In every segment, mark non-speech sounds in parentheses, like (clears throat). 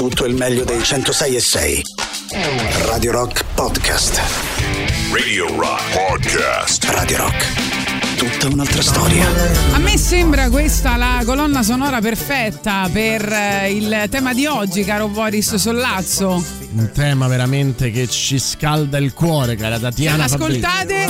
tutto il meglio dei 106 e 6. Radio Rock Podcast. Radio Rock Podcast. Radio Rock. Tutta un'altra storia. A me sembra questa la colonna sonora perfetta per eh, il tema di oggi, caro Boris Sollazzo. Un tema veramente che ci scalda il cuore, cara Tatiana. Ascoltate,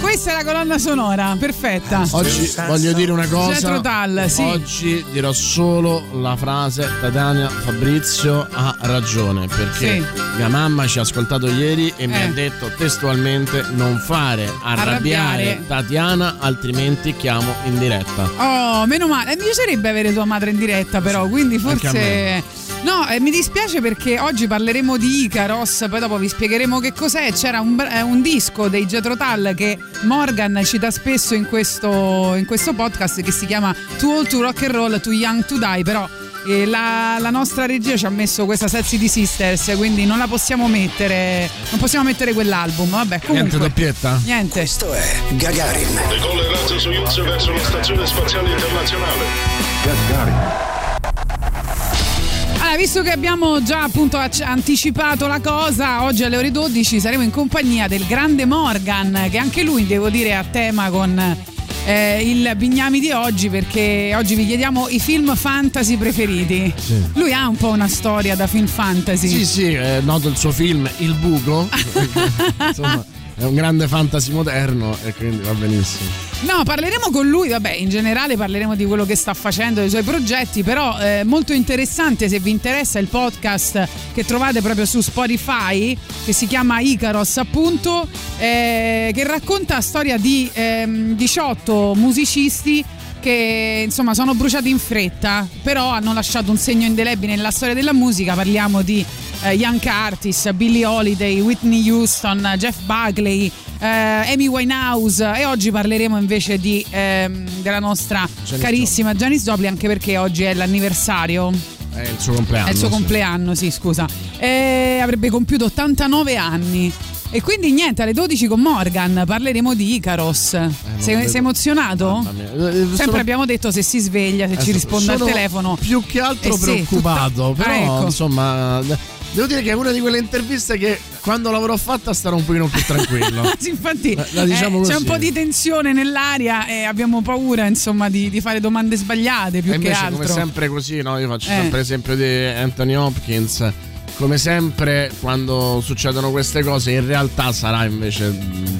questa è la colonna sonora, perfetta. Oggi voglio dire una cosa. Tull, sì. Oggi dirò solo la frase Tatiana Fabrizio ha ragione perché Sì. mia mamma ci ha ascoltato ieri e mi Eh. ha detto testualmente non fare arrabbiare, Arrabbiare. Tatiana altrimenti chiamo in diretta. Oh, meno male. Eh, Mi piacerebbe avere tua madre in diretta, però, quindi forse. No, eh, mi dispiace perché oggi parleremo di Icaros, poi dopo vi spiegheremo che cos'è. C'era un, eh, un disco dei Jethro Tull che Morgan cita spesso in questo, in questo podcast che si chiama Too Old to Rock and Roll, Too Young to Die, però eh, la, la nostra regia ci ha messo questa Sexy di Sisters, quindi non la possiamo mettere, non possiamo mettere quell'album. Vabbè, Niente comunque. doppietta? Niente. Questo è Gagarin. Decolla il razzo Soyuz verso la stazione spaziale internazionale. Allora, visto che abbiamo già appunto anticipato la cosa, oggi alle ore 12 saremo in compagnia del grande Morgan, che anche lui devo dire a tema con eh, il Bignami di oggi, perché oggi vi chiediamo i film fantasy preferiti. Lui ha un po' una storia da film fantasy. Sì, sì, è noto il suo film Il buco. (laughs) Insomma, è un grande fantasy moderno e quindi va benissimo. No, parleremo con lui, vabbè, in generale parleremo di quello che sta facendo, dei suoi progetti, però è molto interessante se vi interessa il podcast che trovate proprio su Spotify, che si chiama Icaros appunto, eh, che racconta la storia di ehm, 18 musicisti che insomma sono bruciati in fretta, però hanno lasciato un segno indelebile nella storia della musica, parliamo di eh, Young Curtis, Billie Holiday, Whitney Houston, Jeff Buckley, eh, Amy Winehouse e oggi parleremo invece di, ehm, della nostra Janis carissima Janis Joplin anche perché oggi è l'anniversario, È il suo compleanno. è il suo sì. compleanno, sì scusa, E avrebbe compiuto 89 anni. E quindi niente, alle 12 con Morgan parleremo di Icaros. non sei, sei emozionato? Eh, sono- Sempre abbiamo detto se si sveglia, se ci eh, risponde al telefono. Più che altro Eh preoccupato, tutta- però ah, ecco. insomma. Devo dire che è una di quelle interviste che quando l'avrò fatta starò un pochino più tranquillo. (laughs) Sì, infatti La- la diciamo eh, c'è un po' di tensione nell'aria e abbiamo paura insomma di, di fare domande sbagliate più e che altro. come sempre, così, no? Io faccio Eh. sempre l'esempio di Anthony Hopkins. Come sempre, quando succedono queste cose, in realtà sarà invece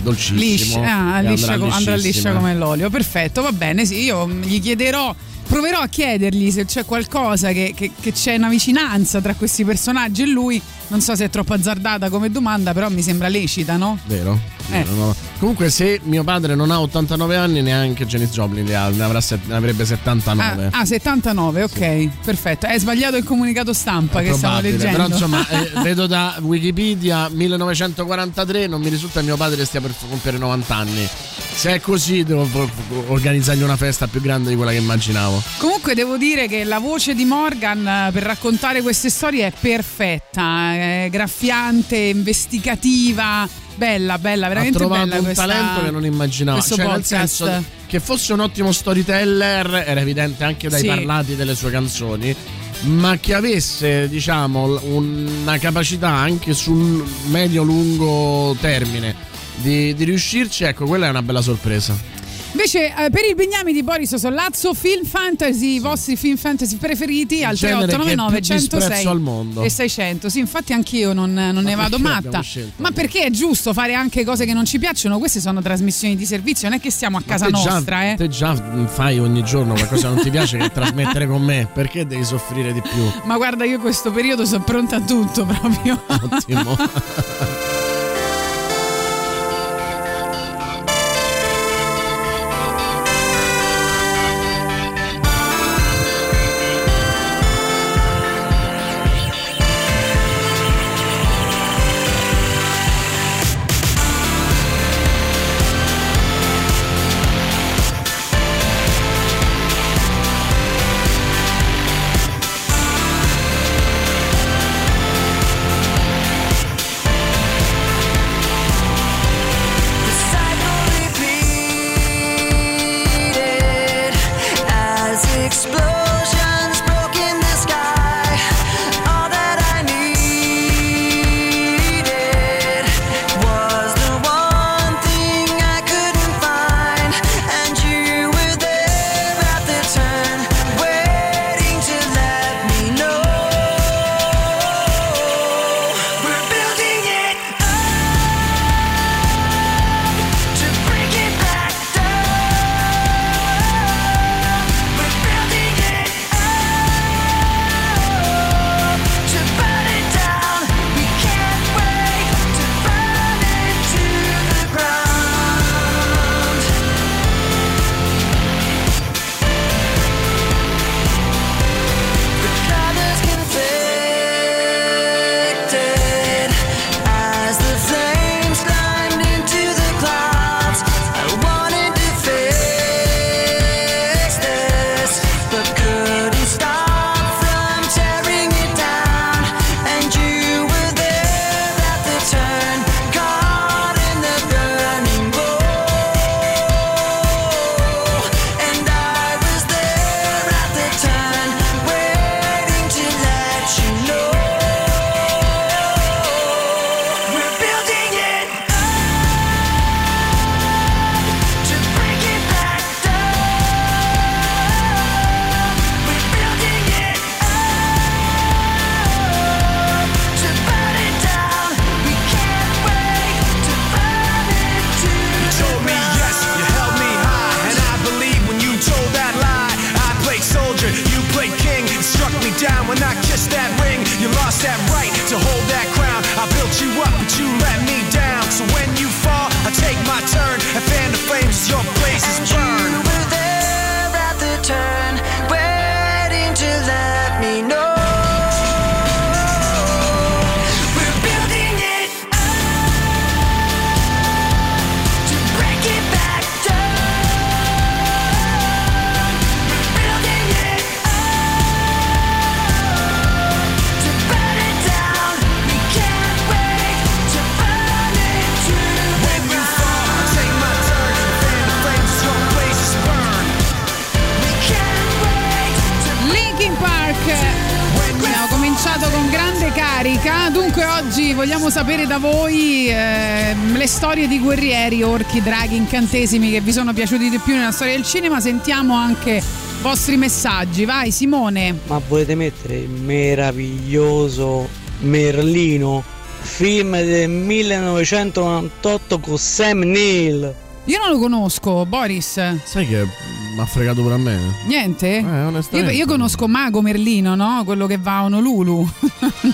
dolcissimo. Liscia, ah, liscia co- andrà liscia come l'olio. Perfetto, va bene. Sì, io gli chiederò. Proverò a chiedergli se c'è qualcosa che, che- che c'è una vicinanza tra questi personaggi e lui. Non so se è troppo azzardata come domanda, però mi sembra lecita, no? Vero? Eh. No. Comunque, se mio padre non ha 89 anni, neanche Janis Joplin ne, ha- ne avrà set- ne avrebbe 79. Ah, ah, 79, ok, perfetto. È sbagliato il comunicato stampa È che probabile, leggendo. Però insomma, eh, (laughs) vedo da Wikipedia 1943, non mi risulta che mio padre stia per compiere 90 anni. Se è così, devo organizzargli una festa più grande di quella che immaginavo. Comunque devo dire che la voce di Morgan eh, per raccontare queste storie è perfetta, è graffiante, investigativa, bella, bella, Ha veramente trovato bella un questa, talento che non immaginavo. questo Cioè, nel podcast. senso che fosse un ottimo storyteller era evidente anche dai Sì. parlati delle sue canzoni. Ma che avesse, diciamo, una capacità anche sul medio-lungo termine di, di riuscirci, ecco, quella è una bella sorpresa. Invece eh, per il Bignami di Boris Sollazzo, film fantasy, i vostri film fantasy preferiti al che è 3899 più disprezzo 106 al mondo. e 600. Sì, infatti anch'io non, non ne vado matta. scelto? Ma perché è giusto fare anche cose che non ci piacciono? Queste sono trasmissioni di servizio, non è che stiamo a casa te già, nostra, eh. te già fai ogni giorno qualcosa che non ti piace che trasmettere con me. Perché devi soffrire di più? Ma guarda, io questo periodo sono pronta a tutto proprio. Ottimo. (laughs) guerrieri, orchi, draghi, incantesimi che vi sono piaciuti di più nella storia del cinema. Sentiamo anche i vostri messaggi. Vai Simone. Ma volete mettere il meraviglioso Merlino, film del 1998 con Sam Neill? Io non lo conosco, Boris. Sai che mi ha fregato pure a me? Niente? Eh, Io, onestamente. io conosco Mago Merlino, no? Quello che va a Honolulu. (laughs)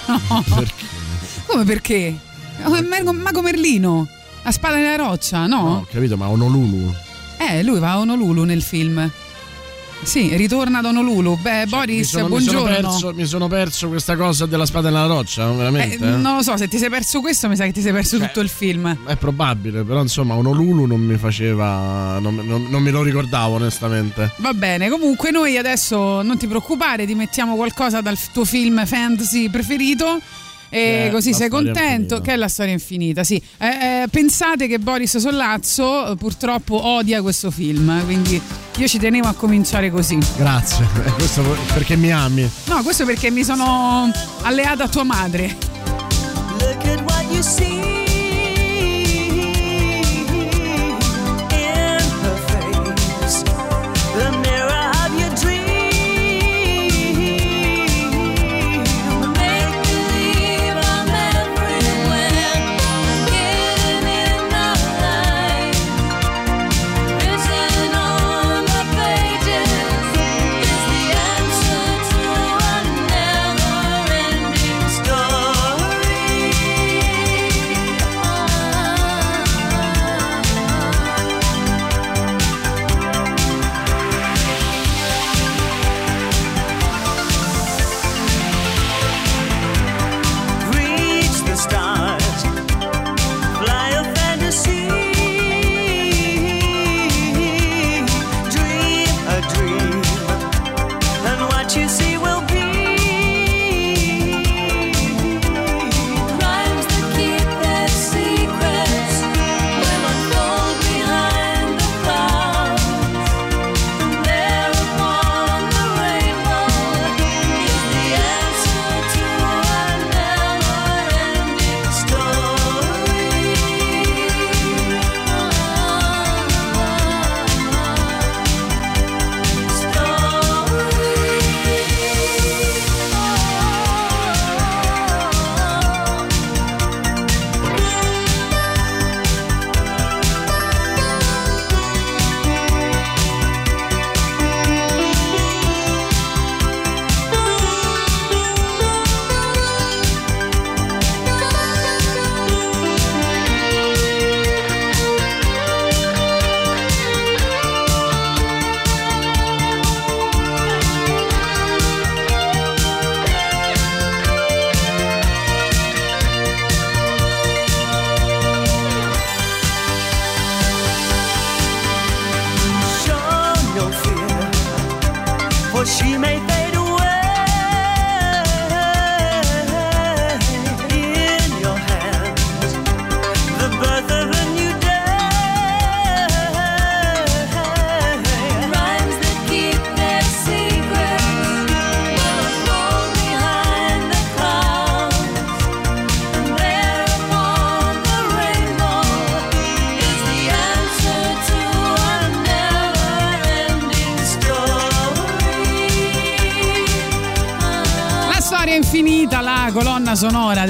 no. Perché? Come perché? Oh, Mago Merlino. La spada nella roccia, No, no? ho capito, ma Honolulu. Eh, lui va a Honolulu nel film. Sì, ritorna da Honolulu. Beh, Boris, Cioè, mi sono, mi sono buongiorno. perso, mi sono perso questa cosa della spada nella roccia, Eh, veramente. eh? non lo so, se ti sei perso questo, mi sa che ti sei perso Cioè, tutto il film. È probabile, però insomma Honolulu non mi faceva. Non, non- non me lo ricordavo onestamente. Va bene, comunque noi adesso non ti preoccupare, ti mettiamo qualcosa dal tuo film fantasy preferito. E Eh, così La sei contento, infinita. che è la storia infinita. Sì, Eh, eh, pensate che Boris Sollazzo eh, purtroppo odia questo film, quindi io ci tenevo a cominciare così. Grazie. Eh, Questo perché mi ami. No, questo perché mi sono alleata a tua madre. Look at what you see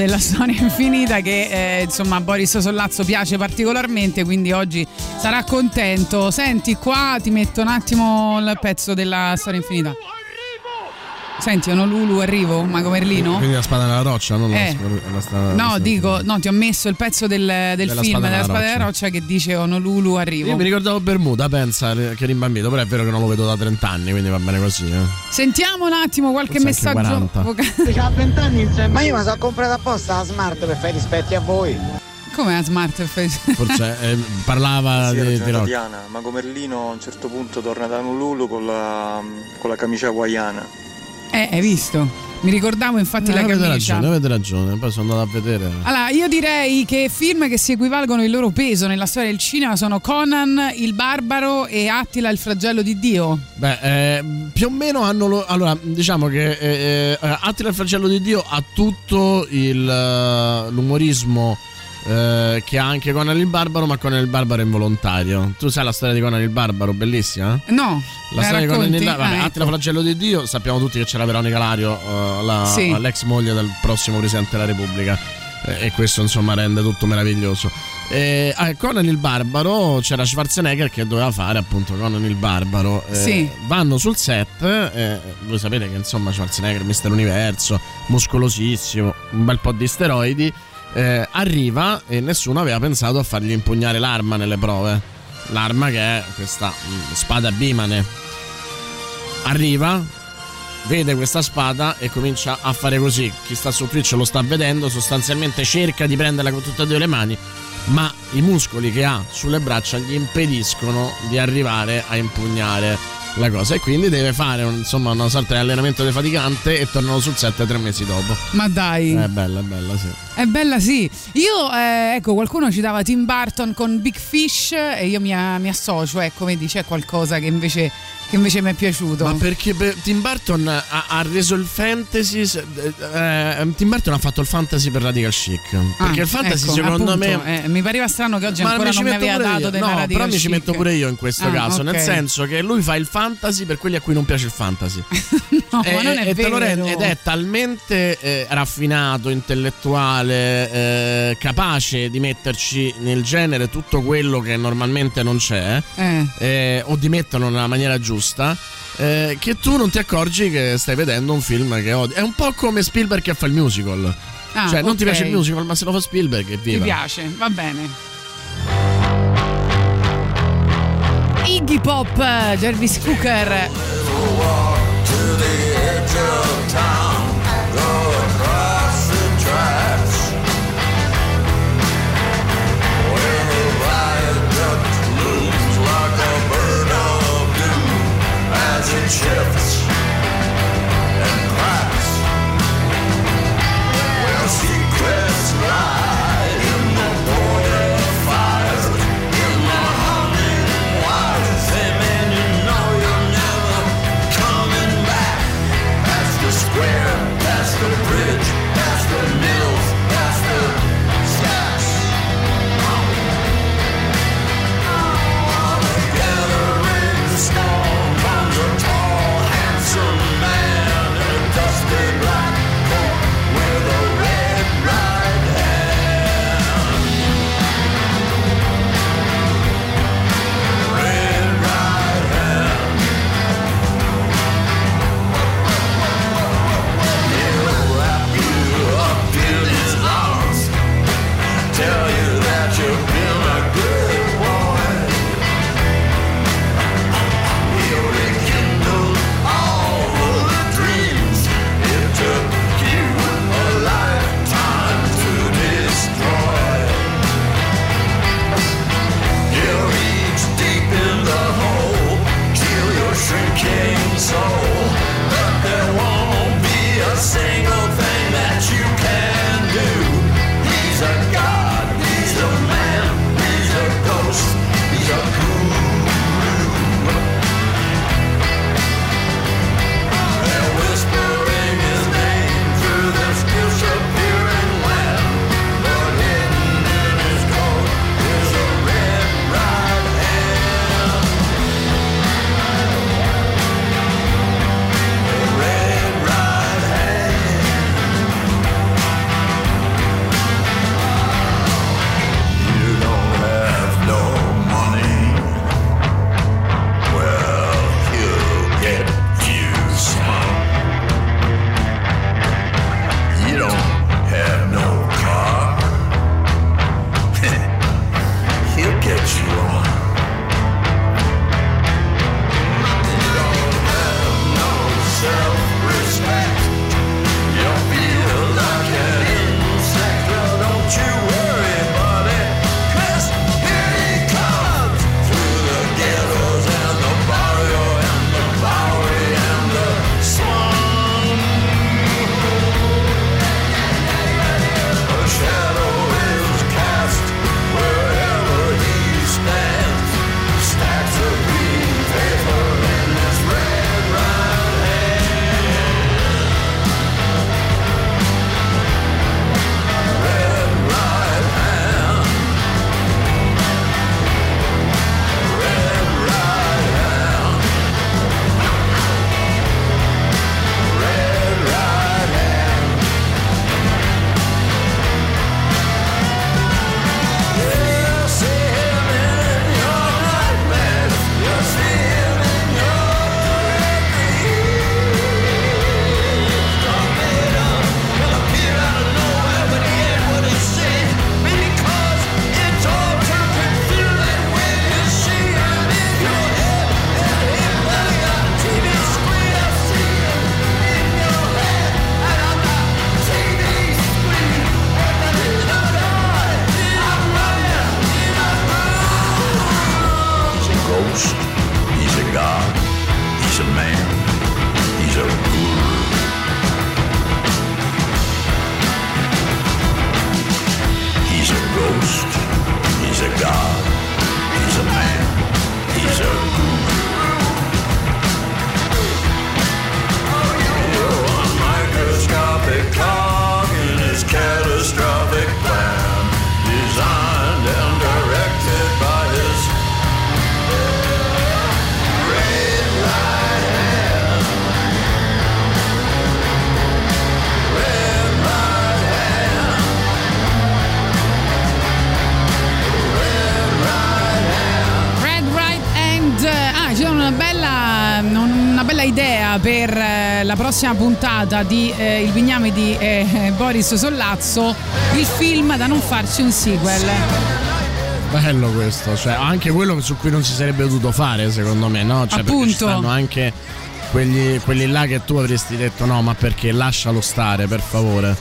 della storia infinita che eh, insomma Boris Sollazzo piace particolarmente, quindi oggi sarà contento. Senti qua ti metto un attimo il pezzo della storia infinita. Senti, Honolulu arrivo, Mago Merlino? Quindi la spada nella roccia, non Eh. la, spada- No, dico, no, ti ho messo il pezzo del, del Della film spada della nella spada roccia. della roccia che dice Honolulu arrivo. Io mi ricordavo Bermuda, pensa che eri imbambito, però è vero che non lo vedo da 30 anni, quindi va bene così. Eh. Sentiamo un attimo qualche Forse anche messaggio 40. vocale. (laughs) Ma io mi sono comprato apposta la smart per fare i rispetti a voi. Come la smart face? Forse eh, parlava Sì, di, di rock. Tatiana, Mago Merlino a un certo punto torna da Honolulu con la, con la camicia hawaiana. Eh, hai visto? Mi ricordavo infatti Eh, la avete camicia. ragione, avete ragione. Poi sono andato a vedere. Allora, io direi che film che si equivalgono il loro peso nella storia del cinema sono Conan il Barbaro e Attila il flagello di Dio. Beh, eh, più o meno hanno. Lo, allora, diciamo che eh, eh, Attila il flagello di Dio ha tutto il, eh, l'umorismo. Eh, che ha anche Conan il Barbaro, ma Conan il Barbaro è involontario. Tu sai la storia di Conan il Barbaro, bellissima? No, La storia di Conan il racconti? Barbaro, vabbè, Ah, ecco. Flagello di Dio, sappiamo tutti che c'era Veronica Lario, eh, la- Sì. l'ex moglie del prossimo presidente della Repubblica, eh, e questo insomma rende tutto meraviglioso. Eh, a Conan il Barbaro c'era Schwarzenegger che doveva fare appunto Conan il Barbaro. Eh, Sì. Vanno sul set, eh, voi sapete che insomma Schwarzenegger, Mister Universo, muscolosissimo, un bel po' di steroidi. Eh, arriva e nessuno aveva pensato a fargli impugnare l'arma nelle prove. L'arma che è questa mm, spada bimane. Arriva, vede questa spada e comincia a fare così. Chi sta su Twitch lo sta vedendo, sostanzialmente cerca di prenderla con tutte e due le mani, ma i muscoli che ha sulle braccia gli impediscono di arrivare a impugnare la cosa e quindi deve fare un- insomma una sorta di allenamento defaticante e tornano sul set tre mesi dopo. Ma dai, È bella, è bella, sì. è bella sì. Io, eh, ecco, qualcuno citava Tim Burton con Big Fish e io mi, mi associo, ecco, vedi, c'è qualcosa che invece, che invece mi è piaciuto. Ma perché per- Tim Burton ha, ha reso il fantasy. eh, eh, Tim Burton ha fatto il fantasy per Radical Chic. Perché Ah, il fantasy, ecco, secondo appunto, me. eh, mi pareva strano che oggi ancora mi ci non mi aveva dato della No, Radical però mi ci Chic. metto pure io in questo Ah, caso. Nel ok. senso che lui fa il fantasy per quelli a cui non piace il fantasy. (laughs) No, E- ma non è e vero. rende- ed è talmente eh, raffinato, intellettuale, eh, capace di metterci nel genere tutto quello che normalmente non c'è, eh, o di metterlo nella maniera giusta. Eh, che tu non ti accorgi che stai vedendo un film che odi. È un po' come Spielberg che fa il musical. Ah, cioè, non ti piace il musical, ma se lo fa Spielberg, è Ti viva. piace, va bene. Iggy Pop, Jarvis Cooker. shift prossima puntata di eh, Il Bignami di eh, Boris Sollazzo il film da non farci un sequel. Bello questo, cioè anche quello su cui non si sarebbe dovuto fare, secondo me, no? Cioè, perché ci Appunto. stanno anche quelli, quelli là che tu avresti detto no, ma perché lascialo stare, per favore.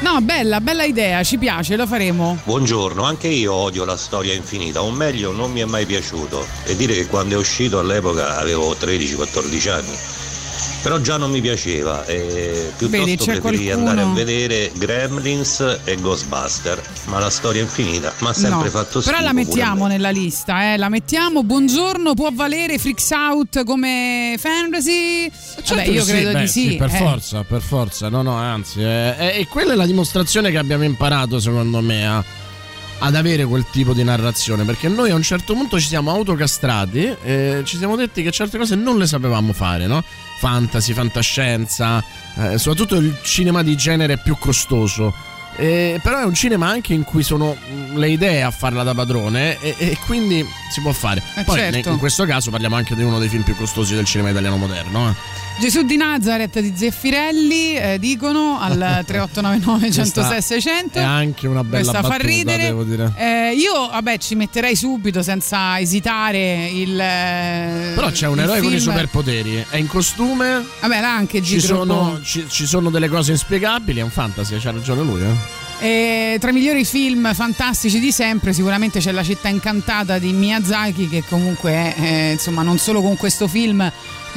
No, bella, bella idea, ci piace, lo faremo. Buongiorno, anche io odio la storia infinita, o meglio non mi è mai piaciuto. E dire che quando è uscito all'epoca avevo 13-14 anni. Però già non mi piaceva e piuttosto Vedi, preferì qualcuno- andare a vedere Gremlins e Ghostbuster. Ma la storia infinita mi ha sempre No, fatto schifo. Però la mettiamo me. nella lista, eh, la mettiamo. Buongiorno, può valere Freaks Out come fantasy? Vabbè, Certo io che credo beh, di sì. per eh. forza, per forza, no, no, anzi, eh, eh, e quella è la dimostrazione che abbiamo imparato, secondo me, a- ad avere quel tipo di narrazione, perché noi a un certo punto ci siamo autocastrati e ci siamo detti che certe cose non le sapevamo fare, no? Fantasy, fantascienza, eh, soprattutto il cinema di genere più costoso. Eh, però è un cinema anche in cui sono mm, le idee a farla da padrone e, e quindi si può fare. Eh, Poi certo. in questo caso parliamo anche di uno dei film più costosi del cinema italiano moderno. Eh. Gesù di Nazareth di Zeffirelli, eh, dicono al 3899 106 600. È anche una bella Questa fa battuta, ridere. devo dire. Eh, io, vabbè, ci metterei subito senza esitare il. eh, Però c'è un eroe con i film. superpoteri, è in costume, Vabbè, là anche ci sono, ci, ci sono delle cose inspiegabili, è un fantasy, c'ha ragione lui. Eh. E tra i migliori film fantastici di sempre sicuramente c'è La città incantata di Miyazaki che comunque è, eh, insomma non solo con questo film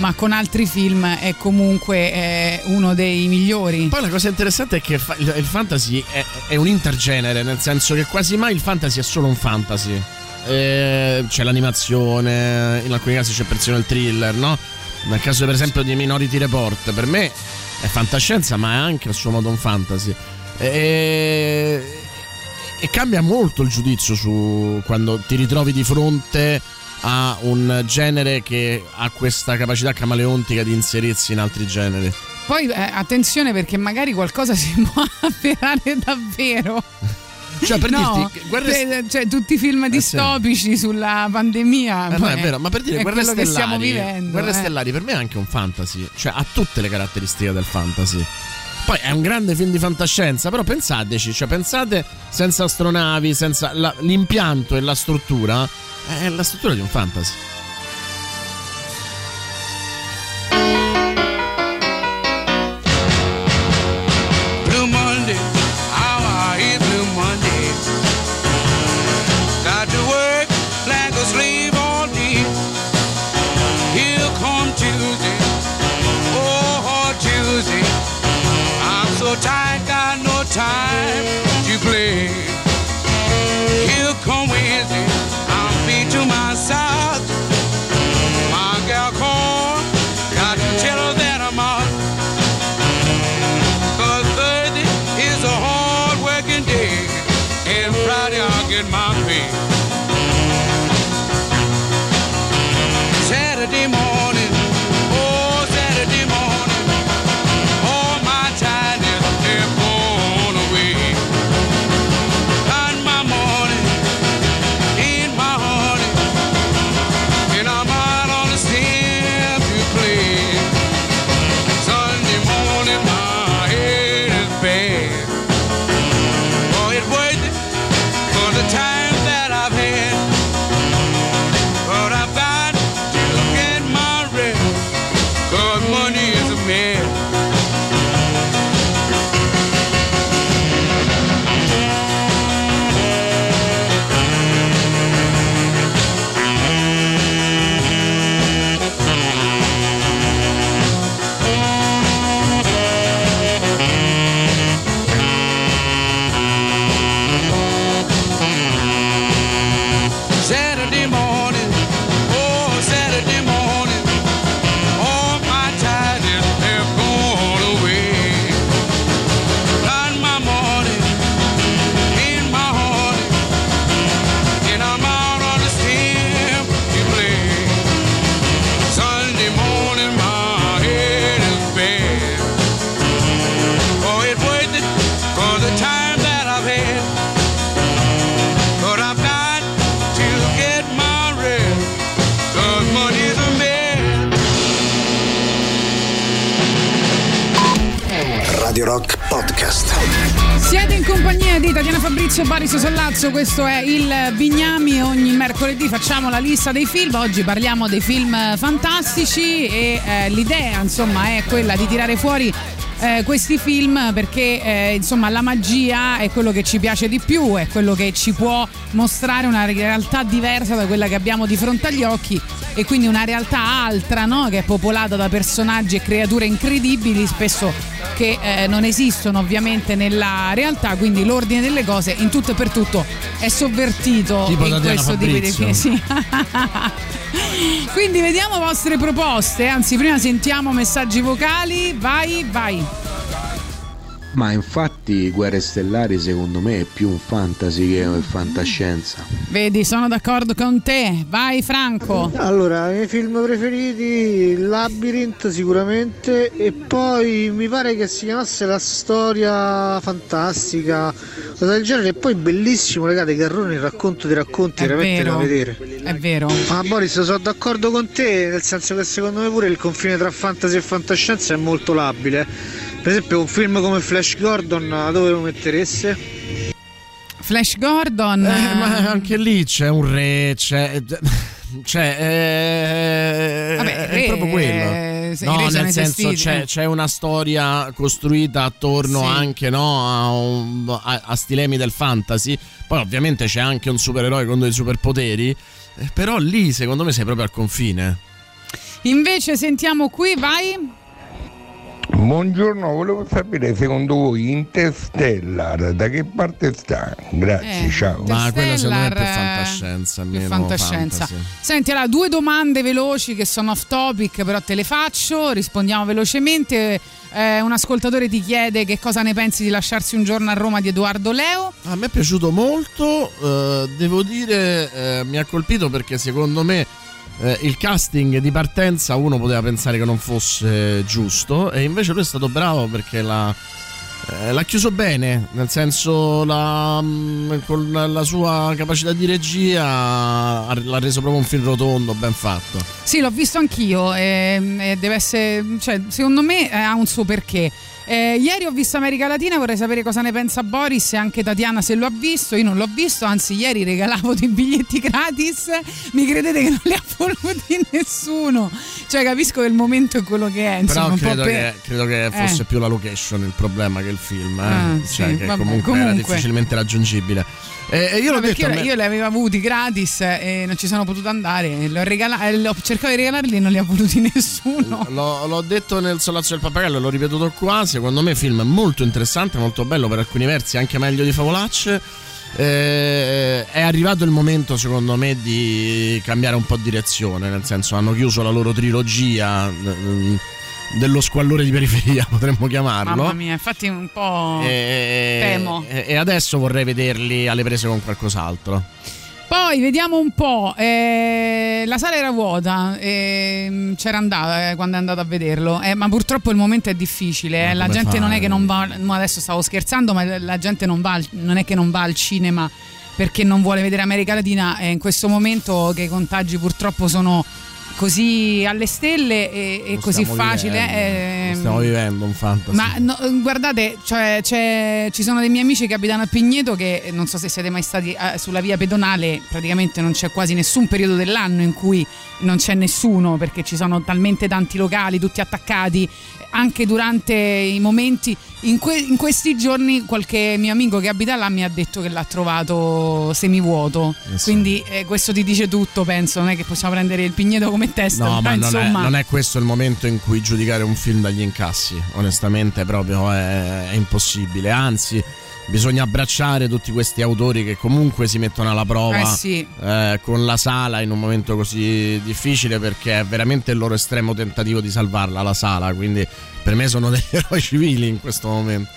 ma con altri film è comunque eh, uno dei migliori. Poi la cosa interessante è che il fantasy è, è un intergenere, nel senso che quasi mai il fantasy è solo un fantasy. Eh, c'è l'animazione, in alcuni casi c'è persino il thriller, no? Nel caso per esempio di Minority Report, per me è fantascienza ma è anche a suo modo un fantasy. E, e cambia molto il giudizio su quando ti ritrovi di fronte a un genere che ha questa capacità camaleontica di inserirsi in altri generi. Poi eh, attenzione perché magari qualcosa si (laughs) può avverare davvero. Cioè, per No, dirti, guerre cioè, cioè, tutti i film sì. distopici sulla pandemia. Eh, no, è vero, ma per dire Guerre Stellari, vivendo. Guerre eh. Stellari per me è anche un fantasy, cioè ha tutte le caratteristiche del fantasy. Poi è un grande film di fantascienza, però pensateci, cioè pensate senza astronavi, senza la- l'impianto e la struttura, è la struttura di un fantasy. Sollazzo, questo è il Bignami, ogni mercoledì facciamo la lista dei film, oggi parliamo dei film fantastici e eh, l'idea insomma è quella di tirare fuori eh, questi film perché eh, insomma la magia è quello che ci piace di più, è quello che ci può mostrare una realtà diversa da quella che abbiamo di fronte agli occhi e quindi una realtà altra no? che è popolata da personaggi e creature incredibili, spesso che eh, non esistono ovviamente nella realtà, quindi l'ordine delle cose in tutto e per tutto è sovvertito Tipo in questo tipo di film. (laughs) Sì. quindi vediamo vostre proposte, anzi prima sentiamo messaggi vocali, vai, vai. Ma infatti Guerre Stellari secondo me è più un fantasy che un fantascienza. Vedi, sono d'accordo con te, vai Franco. Allora, i miei film preferiti, Labyrinth sicuramente e poi mi pare che si chiamasse La storia fantastica, cosa del genere, e poi bellissimo, ragazzi, Garrone, il racconto dei racconti, È veramente vero. da vedere. È vero. Ma Boris, sono d'accordo con te, nel senso che secondo me pure il confine tra fantasy e fantascienza è molto labile. Per esempio un film come Flash Gordon, dove lo mettereste? Flash Gordon. Eh, ma anche lì c'è un re, c'è. Cioè, eh, Vabbè, è proprio re, quello. eh, se i no, nel senso c'è, eh. c'è una storia costruita attorno Sì. anche no, a, un- a- a stilemi del fantasy. Poi, ovviamente, c'è anche un supereroe con dei superpoteri. eh, Però lì, secondo me, sei proprio al confine. Invece sentiamo qui, vai. Buongiorno, volevo sapere secondo voi Interstellar da che parte sta? Grazie, Eh, ciao. Ma quella secondo me è più Interstellar, fantascienza. Più fantascienza. Senti, allora, due domande veloci che sono off topic, però te le faccio, rispondiamo velocemente. Eh, un ascoltatore ti chiede che cosa ne pensi di lasciarsi un giorno a Roma di Edoardo Leo. A me è piaciuto molto, eh, devo dire, eh, mi ha colpito perché secondo me eh, il casting di partenza uno poteva pensare che non fosse giusto e invece lui è stato bravo perché l'ha, eh, l'ha chiuso bene, nel senso la, mm, con la sua capacità di regia ha- l'ha reso proprio un film rotondo, ben fatto. Sì, l'ho visto anch'io e, e deve essere, cioè, secondo me eh, ha un suo perché. Eh, ieri ho visto America Latina, vorrei sapere cosa ne pensa Boris e anche Tatiana se lo ha visto. Io non l'ho visto, anzi ieri regalavo dei biglietti gratis. Mi credete che non li ha voluti nessuno? Cioè capisco che il momento è quello che è. Insomma, Però credo, per- che, credo che fosse Eh. più la location il problema che il film, eh. Ah, cioè sì, che vabbè, comunque, era comunque. difficilmente raggiungibile. E, e io No, l'ho detto, io, io li avevo avuti gratis e non ci sono potuto andare. e Li ho, regala- eh, ho cercato di regalarli e non li ha voluti (laughs) nessuno. L'ho, l'ho detto nel Solazzo del Pappagallo, l'ho ripetuto qua. Secondo me, film molto interessante, molto bello per alcuni versi, anche meglio di Favolacce. Eh, è arrivato il momento, secondo me, di cambiare un po' direzione. Nel senso, hanno chiuso la loro trilogia mm, dello squallore di periferia, (laughs) potremmo chiamarlo. Mamma mia, infatti un po' E, temo. e- adesso vorrei vederli alle prese con qualcos'altro. Poi vediamo un po'. eh, la sala era vuota, ehm, c'era andata eh, quando è andato a vederlo, eh, ma purtroppo il momento è difficile. eh, la gente non è che non va. no, adesso stavo scherzando, ma la gente non, va, non è che non va al cinema perché non vuole vedere America Latina. In questo momento che i contagi purtroppo sono così alle stelle e, e così facile. vivendo, lo Stiamo vivendo un fantasy. ma no, guardate, cioè, c'è- ci sono dei miei amici che abitano a Pigneto che eh, non so se siete mai stati eh, sulla via pedonale, praticamente non c'è quasi nessun periodo dell'anno in cui non c'è nessuno perché ci sono talmente tanti locali, tutti attaccati, anche durante i momenti. In, que- in questi giorni qualche mio amico che abita là mi ha detto che l'ha trovato semivuoto, sì. quindi eh, questo ti dice tutto, penso, non è che possiamo prendere il Pigneto come testa, No, ma non è, non è questo il momento in cui giudicare un film dagli incassi. Onestamente, proprio è, è impossibile. Anzi, bisogna abbracciare tutti questi autori che comunque si mettono alla prova Eh sì. eh, con la sala in un momento così difficile perché è veramente il loro estremo tentativo di salvarla la sala. Quindi per me sono degli eroi civili in questo momento.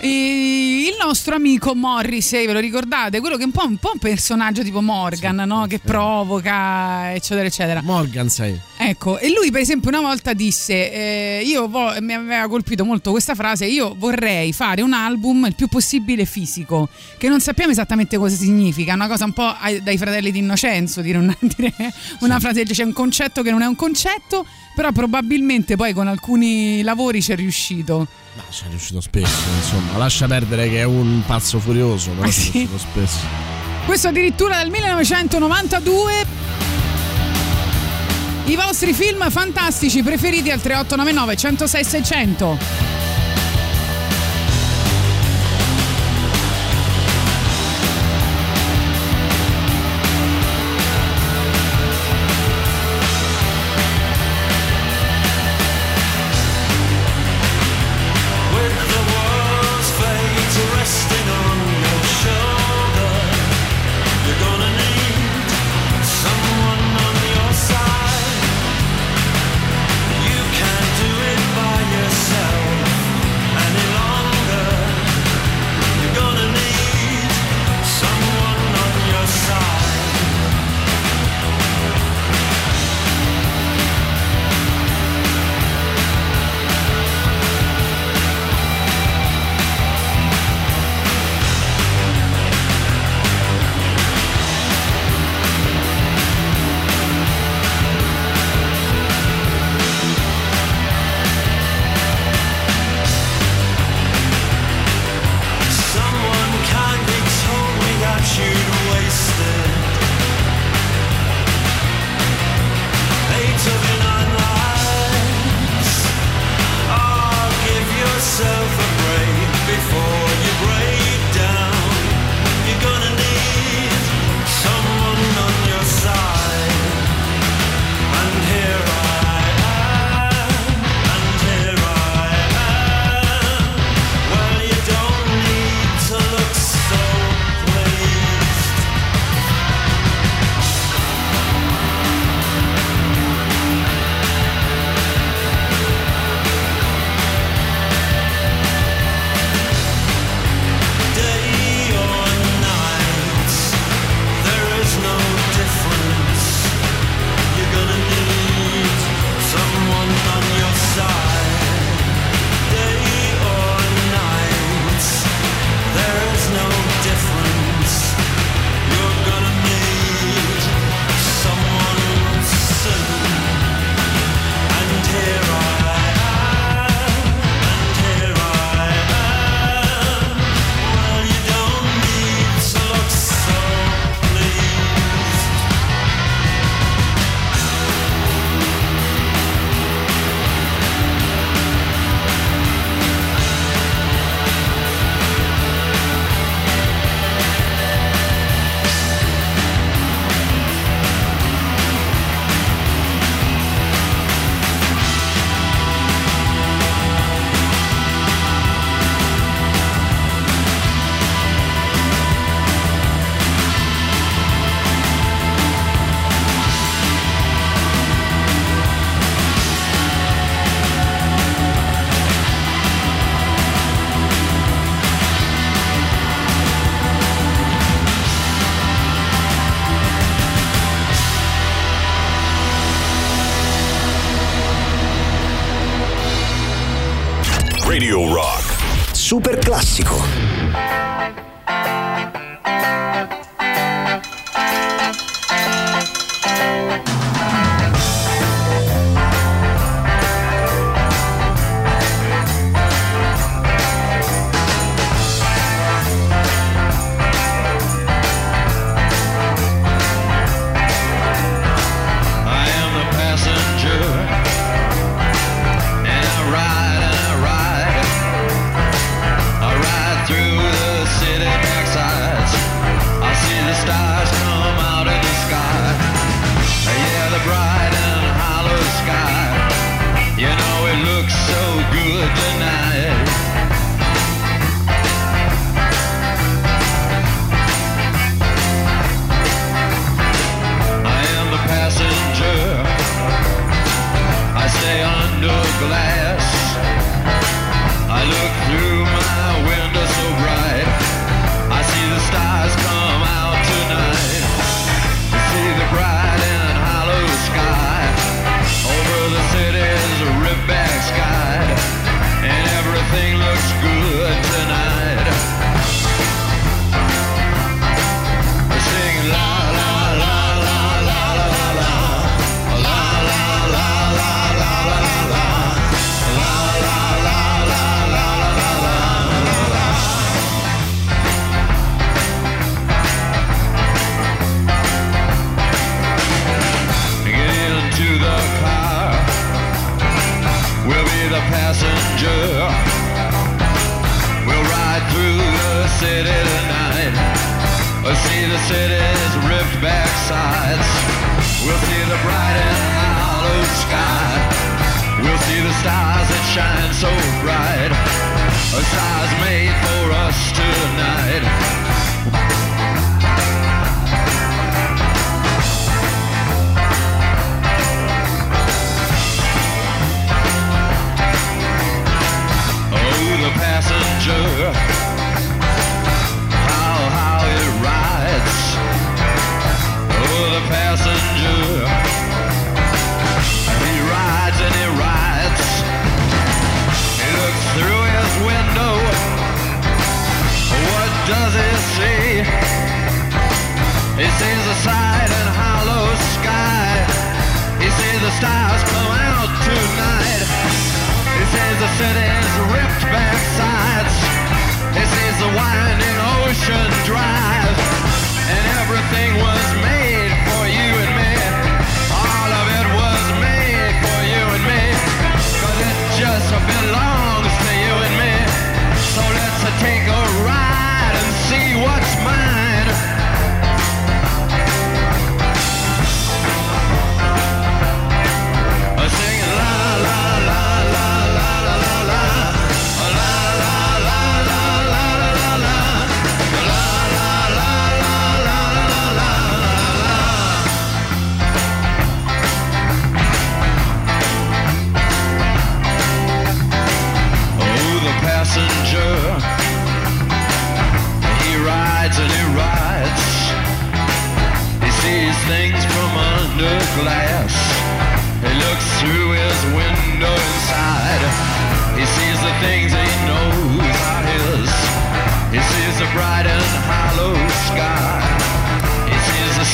Il nostro amico Morrissey, ve lo ricordate? Quello che è un po' un, po' un personaggio tipo Morgan, no? Che provoca, eccetera, eccetera. Morgan sei. Ecco, e lui per esempio una volta disse, eh, io vo- mi aveva colpito molto questa frase, io vorrei fare un album il più possibile fisico, che non sappiamo esattamente cosa significa, una cosa un po' ai- dai fratelli di Innocenzo, dire una, (laughs) dire una frase, c'è un concetto che non è un concetto, però probabilmente poi con alcuni lavori ci è riuscito. Ma ci è riuscito spesso, insomma, lascia perdere che è un pazzo furioso, però ah, ci è riuscito spesso. Questo addirittura dal 1992. I vostri film fantastici preferiti al 3899 106 600.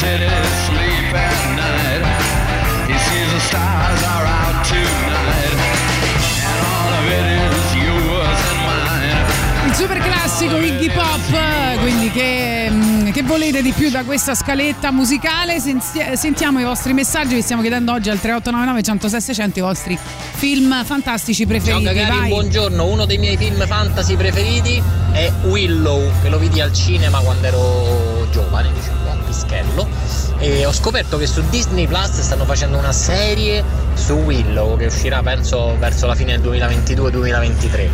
City sleep at night. He sees the stars are out tonight. And all of it is yours and mine. Il super classico Iggy Pop, quindi che, mm, che volete di più da questa scaletta musicale? Senti- Sentiamo i vostri messaggi, vi stiamo chiedendo oggi al 3899 106 600 i vostri film fantastici Ciao preferiti. cagari, Vai. buongiorno. Uno dei miei film fantasy preferiti è Willow, che lo vidi al cinema quando ero giovane, diciamo, un pischello. E ho scoperto che su Disney Plus stanno facendo una serie su Willow che uscirà penso verso la fine del 2022-2023.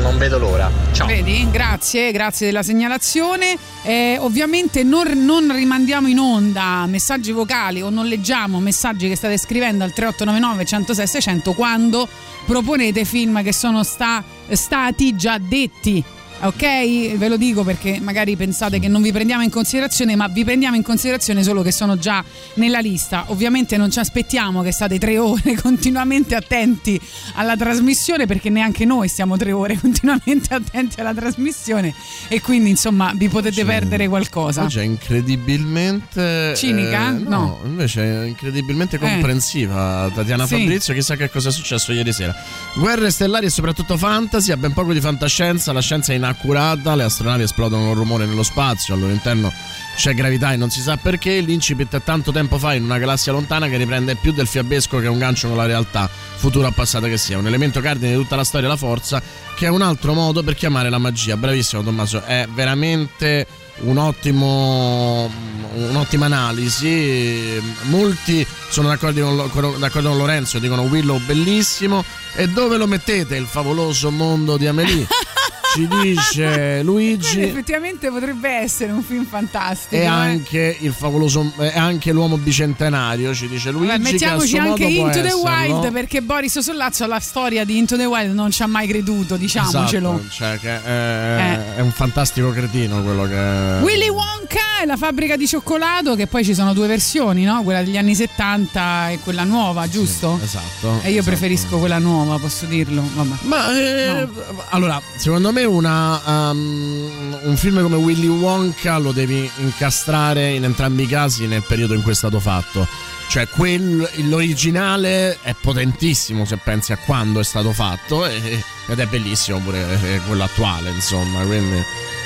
Non vedo l'ora. Ciao. Vedi? Grazie, grazie della segnalazione. Eh, ovviamente non, non rimandiamo in onda messaggi vocali o non leggiamo messaggi che state scrivendo al 3899 106 600 quando proponete film che sono sta- stati già detti. Ok? Ve lo dico perché magari pensate che non vi prendiamo in considerazione, ma vi prendiamo in considerazione solo che sono già nella lista. Ovviamente non ci aspettiamo che state tre ore (laughs) continuamente attenti alla trasmissione, perché neanche noi stiamo tre ore (laughs) continuamente attenti alla trasmissione e quindi insomma vi potete perdere qualcosa. Oggi è incredibilmente. Cinica? eh, No. invece è incredibilmente comprensiva. Tatiana Sì. Fabrizio, chissà che cosa è successo ieri sera. Guerre stellari e soprattutto fantasy, ha ben poco di fantascienza, la scienza è inaccurata, le astronavi esplodono con rumore nello spazio, al loro interno c'è gravità e non si sa perché. L'incipit è tanto tempo fa in una galassia lontana che riprende più del fiabesco che un gancio con la realtà, futuro o passato che sia. Un elemento cardine di tutta la storia la forza, che è un altro modo per chiamare la magia. Bravissimo Tommaso, è veramente un ottimo, un'ottima analisi. Molti sono d'accordo con- d'accordo con Lorenzo, dicono Willow bellissimo. E dove lo mettete il favoloso mondo di Amelie? (laughs) Ci dice (laughs) Luigi. Eh, effettivamente potrebbe essere un film fantastico. E eh. anche il favoloso e anche l'uomo bicentenario, ci dice Luigi. Vabbè, mettiamoci anche Into the esserlo. Wild perché Boris Sollazzo alla storia di Into the Wild non ci ha mai creduto, diciamocelo. Esatto, cioè è, è un fantastico cretino quello che. Willy Wonka e la fabbrica di cioccolato, che poi ci sono due versioni, no? Quella degli anni 70 e quella nuova, giusto? esatto. E io preferisco quella nuova, posso dirlo. Vabbè. Ma eh, allora, secondo me una, um, un film come Willy Wonka lo devi incastrare in entrambi i casi nel periodo in cui è stato fatto. Cioè, quel- l'originale è potentissimo se pensi a quando è stato fatto e- ed è bellissimo pure eh, quello attuale, insomma. Quindi,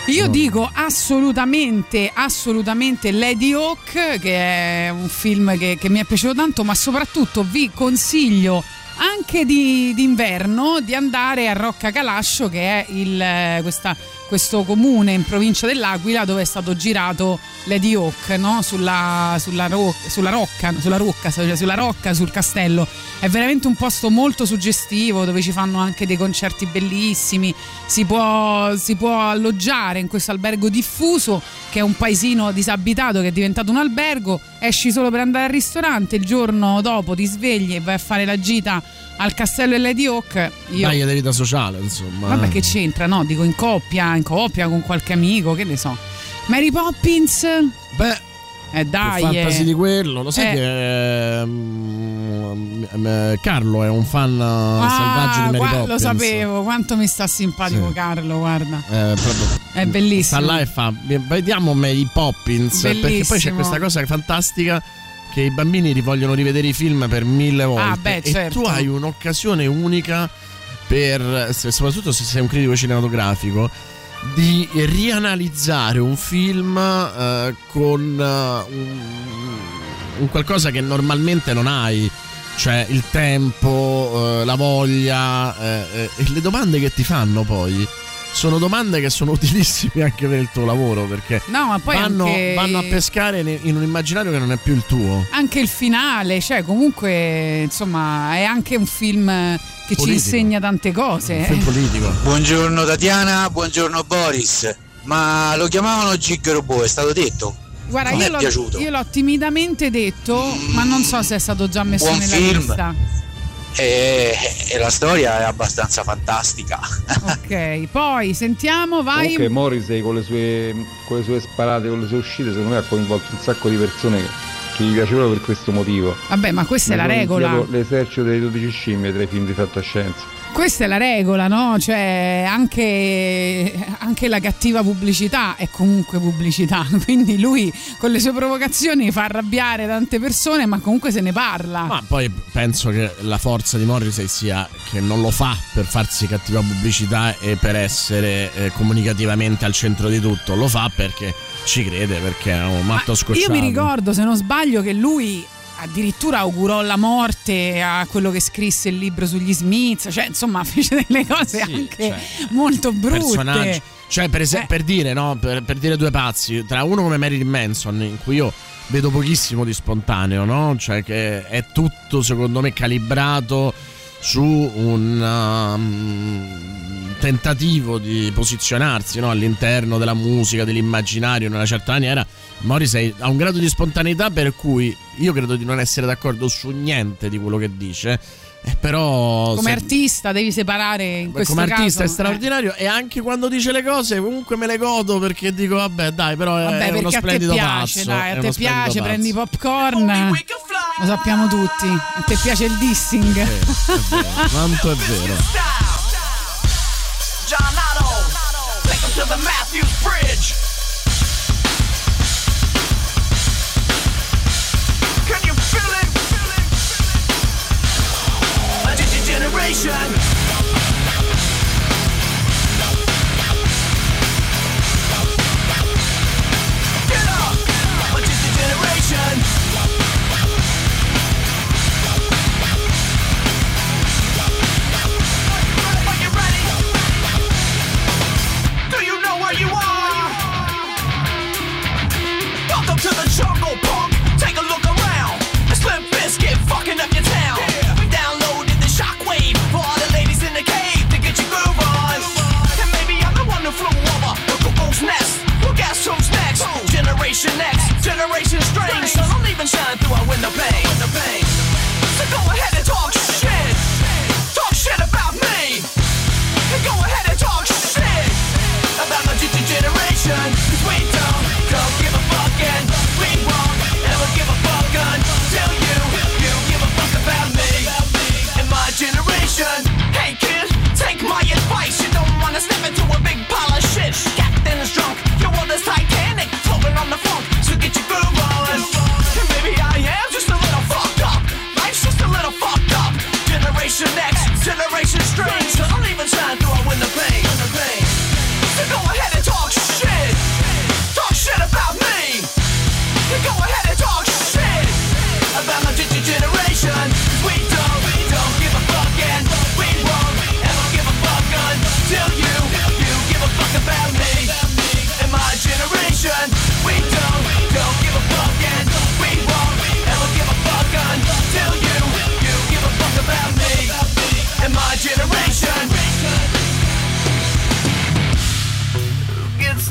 Io no. dico assolutamente, assolutamente Lady Hawk, che è un film che, che mi è piaciuto tanto, ma soprattutto vi consiglio anche di- d'inverno di andare a Rocca Calascio, che è il, eh, questa- questo comune in provincia dell'Aquila dove è stato girato Lady Hawk, no? sulla, sulla ro- sulla rocca, sulla rocca, cioè sulla rocca, sul castello. È veramente un posto molto suggestivo dove ci fanno anche dei concerti bellissimi. Si può, si può alloggiare in questo albergo diffuso che è un paesino disabitato che è diventato un albergo. Esci solo per andare al ristorante, il giorno dopo ti svegli e vai a fare la gita al castello e Lady Hawk. Io, Dai di vita sociale, insomma. Vabbè, che c'entra, no? Dico in coppia, in coppia con qualche amico, che ne so. Mary Poppins? Beh, eh dai. Più fantasy eh. di quello. Lo sai Eh. che ehm, Carlo è un fan eh, Ah, selvaggio di Mary gua- Poppins. Lo sapevo, quanto mi sta simpatico Sì. Carlo, guarda. Eh, proprio- È bellissimo. Sta là e fa vediamo Mary Poppins perché poi c'è Bellissimo. questa cosa fantastica che i bambini ti vogliono rivedere i film per mille volte Ah, beh, e certo. tu hai un'occasione unica per soprattutto se sei un critico cinematografico di rianalizzare un film eh, con eh, un, un qualcosa che normalmente non hai cioè il tempo, eh, la voglia eh, eh, e le domande che ti fanno poi sono domande che sono (laughs) utilissime anche per il tuo lavoro perché No, ma poi vanno, anche- vanno a pescare in un immaginario che non è più il tuo. Anche il finale, cioè comunque, insomma, è anche un film che ci Politico. insegna tante cose. eh. politico. Buongiorno Tatiana, buongiorno Boris. Ma lo chiamavano Gig Robot, è stato detto? Guarda, non io è l'ho, piaciuto. io l'ho timidamente detto, ma non so se è stato già messo Buon nella film. lista. E, e la storia è abbastanza fantastica. Ok, poi sentiamo, vai. Comunque Morrissey con le, sue, con le sue sparate, con le sue uscite, secondo me ha coinvolto un sacco di persone che, gli piacevano per questo motivo. Vabbè, ma questa è la Mi regola. L'esercito delle 12 scimmie tra i film di fantascienza. Questa è la regola, no? Cioè, anche, anche la cattiva pubblicità è comunque pubblicità. (laughs) Quindi lui con le sue provocazioni fa arrabbiare tante persone, ma comunque se ne parla. Ma poi penso che la forza di Morrissey sia che non lo fa per farsi cattiva pubblicità e per essere eh, comunicativamente al centro di tutto, lo fa perché ci crede, perché è un matto scocciato. Io mi ricordo, se non sbaglio, che lui addirittura augurò la morte a quello che scrisse il libro sugli Smith, cioè insomma (laughs) fece delle cose anche molto brutte. personaggi. Cioè, per, ese- Eh. per dire, no? Per, per dire due pazzi, tra uno come Marilyn Manson, in cui io vedo pochissimo di spontaneo, no? Cioè, che è tutto, secondo me, calibrato su un um, tentativo di posizionarsi no? all'interno della musica, dell'immaginario in una certa maniera. Morrissey ha un grado di spontaneità per cui io credo di non essere d'accordo su niente di quello che dice. eh, però Come se- artista devi separare in questo come artista caso, è straordinario e anche quando dice le cose comunque me le godo perché dico vabbè dai però è, Vabbè, è uno perché a te splendido piace, pazzo dai, è a uno te splendido piace, prendi popcorn, lo sappiamo tutti. A te piace il dissing. Quanto è vero John Otto, take him to the Matthews Bridge. nation Generation X, Generation Strange. Sun so don't even shine through our window pane. So go ahead and talk.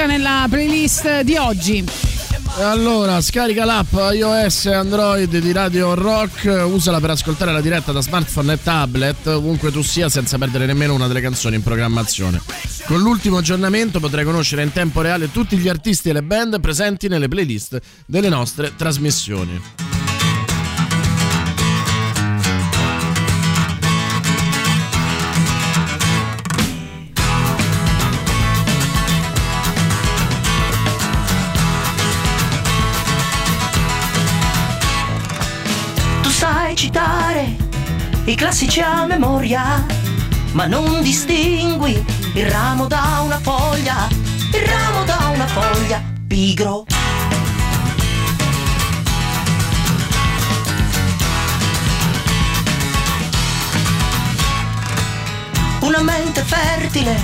Bizkit nella playlist di oggi. Allora, scarica l'app iOS e Android di Radio Rock, usala per ascoltare la diretta da smartphone e tablet, ovunque tu sia, senza perdere nemmeno una delle canzoni in programmazione. Con l'ultimo aggiornamento potrai conoscere in tempo reale tutti gli artisti e le band presenti nelle playlist delle nostre trasmissioni. I classici a memoria, ma non distingui il ramo da una foglia, il ramo da una foglia, pigro. Una mente fertile,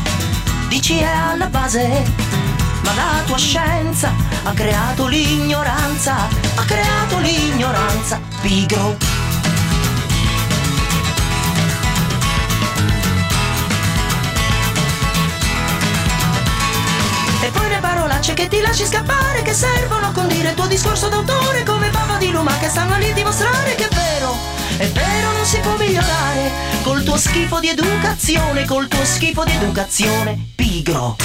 dici è alla base, ma la tua scienza ha creato l'ignoranza, ha creato l'ignoranza, pigro. Che ti lasci scappare che servono a condire il tuo discorso d'autore come bava di luma che stanno lì a dimostrare che è vero, è vero non si può migliorare col tuo schifo di educazione, col tuo schifo di educazione, pigro.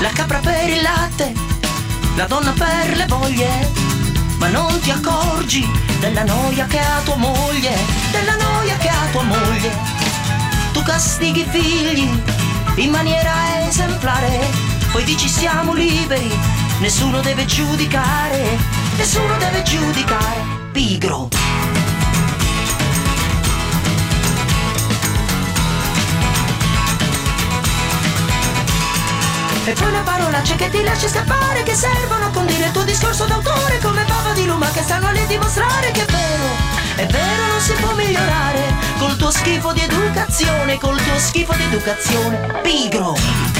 La capra per il latte, la donna per le voglie, ma non ti accorgi della noia che ha tua moglie, della noia che ha tua moglie. Tu castighi i figli in maniera esemplare, poi dici siamo liberi, nessuno deve giudicare, nessuno deve giudicare, pigro. E poi le parolacce che ti lasci scappare Che servono a condire il tuo discorso d'autore Come bava di luma che stanno lì a dimostrare Che è vero, è vero non si può migliorare. Col tuo schifo di educazione Col tuo schifo di educazione Pigro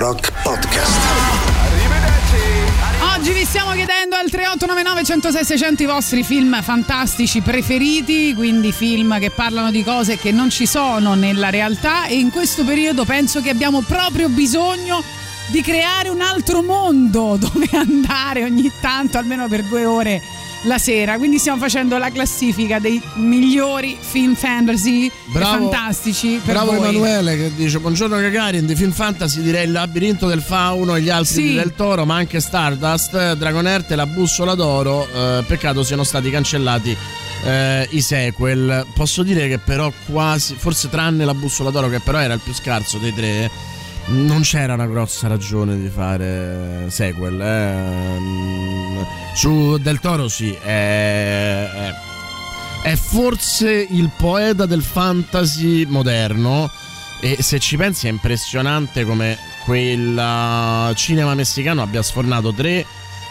Rock Podcast. Oggi vi stiamo chiedendo al 3899 106 600 i vostri film fantastici preferiti, quindi film che parlano di cose che non ci sono nella realtà e in questo periodo penso che abbiamo proprio bisogno di creare un altro mondo (laughs) dove andare ogni tanto, almeno per due ore la sera. Quindi stiamo facendo la classifica dei migliori film fantasy Bravo. fantastici Bravo voi. Emanuele che dice buongiorno Gagarin di film fantasy direi il labirinto del fauno e gli altri Sì. del toro ma anche Stardust, Dragonerte e la bussola d'oro eh, peccato siano stati cancellati eh, i sequel posso dire che però quasi forse tranne la bussola d'oro che però era il più scarso dei tre non c'era una grossa ragione di fare sequel eh. Mm, su Del Toro sì è, è è forse il poeta del fantasy moderno e se ci pensi è impressionante come quel cinema messicano abbia sfornato tre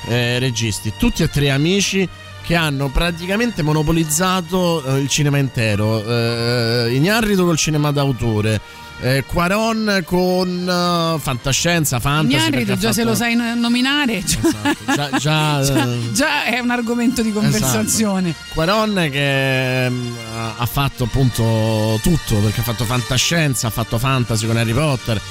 eh, registi, tutti e tre amici che hanno praticamente monopolizzato eh, il cinema intero. Eh, Ignarritu col cinema d'autore, Eh, Quaron con eh, fantascienza, fantasy. Perché già ha se lo fatto- sai no- nominare, già, già, già, (laughs) già- eh, già è un argomento di conversazione. Quaron che mm, ha fatto appunto tutto perché ha fatto fantascienza, ha fatto fantasy con Harry Potter.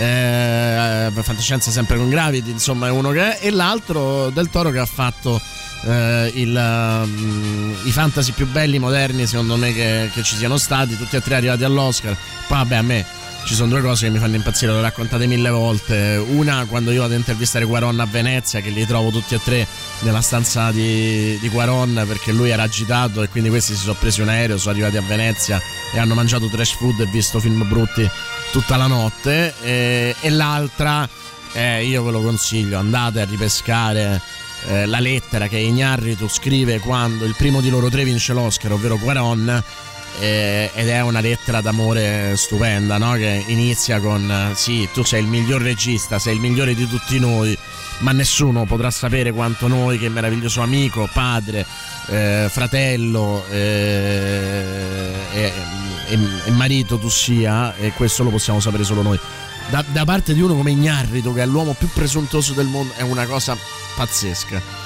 Eh, fantascienza sempre con Gravity, insomma, è uno che è, e l'altro del Toro che ha fatto eh, il, mm, i fantasy più belli moderni, secondo me, che, che ci siano stati, tutti e tre arrivati all'Oscar. Poi, vabbè, a me ci sono due cose che mi fanno impazzire, le ho raccontate mille volte. Una, quando io vado a intervistare Quaron a Venezia, che li trovo tutti e tre nella stanza di, di Quaron perché lui era agitato e quindi questi si sono presi un aereo, sono arrivati a Venezia e hanno mangiato trash food e visto film brutti tutta la notte. E, e l'altra, eh, io ve lo consiglio, andate a ripescare. eh, la lettera che Ignarritu scrive quando il primo di loro tre vince l'Oscar, ovvero Quaron, eh, ed è una lettera d'amore stupenda, no? Che inizia con: eh, Sì, tu sei il miglior regista, sei il migliore di tutti noi, ma nessuno potrà sapere quanto noi, che meraviglioso amico, padre, eh, fratello eh, e, marito tu sia, e questo lo possiamo sapere solo noi. Da, da parte di uno come Ignarritu, che è l'uomo più presuntuoso del mondo, è una cosa pazzesca.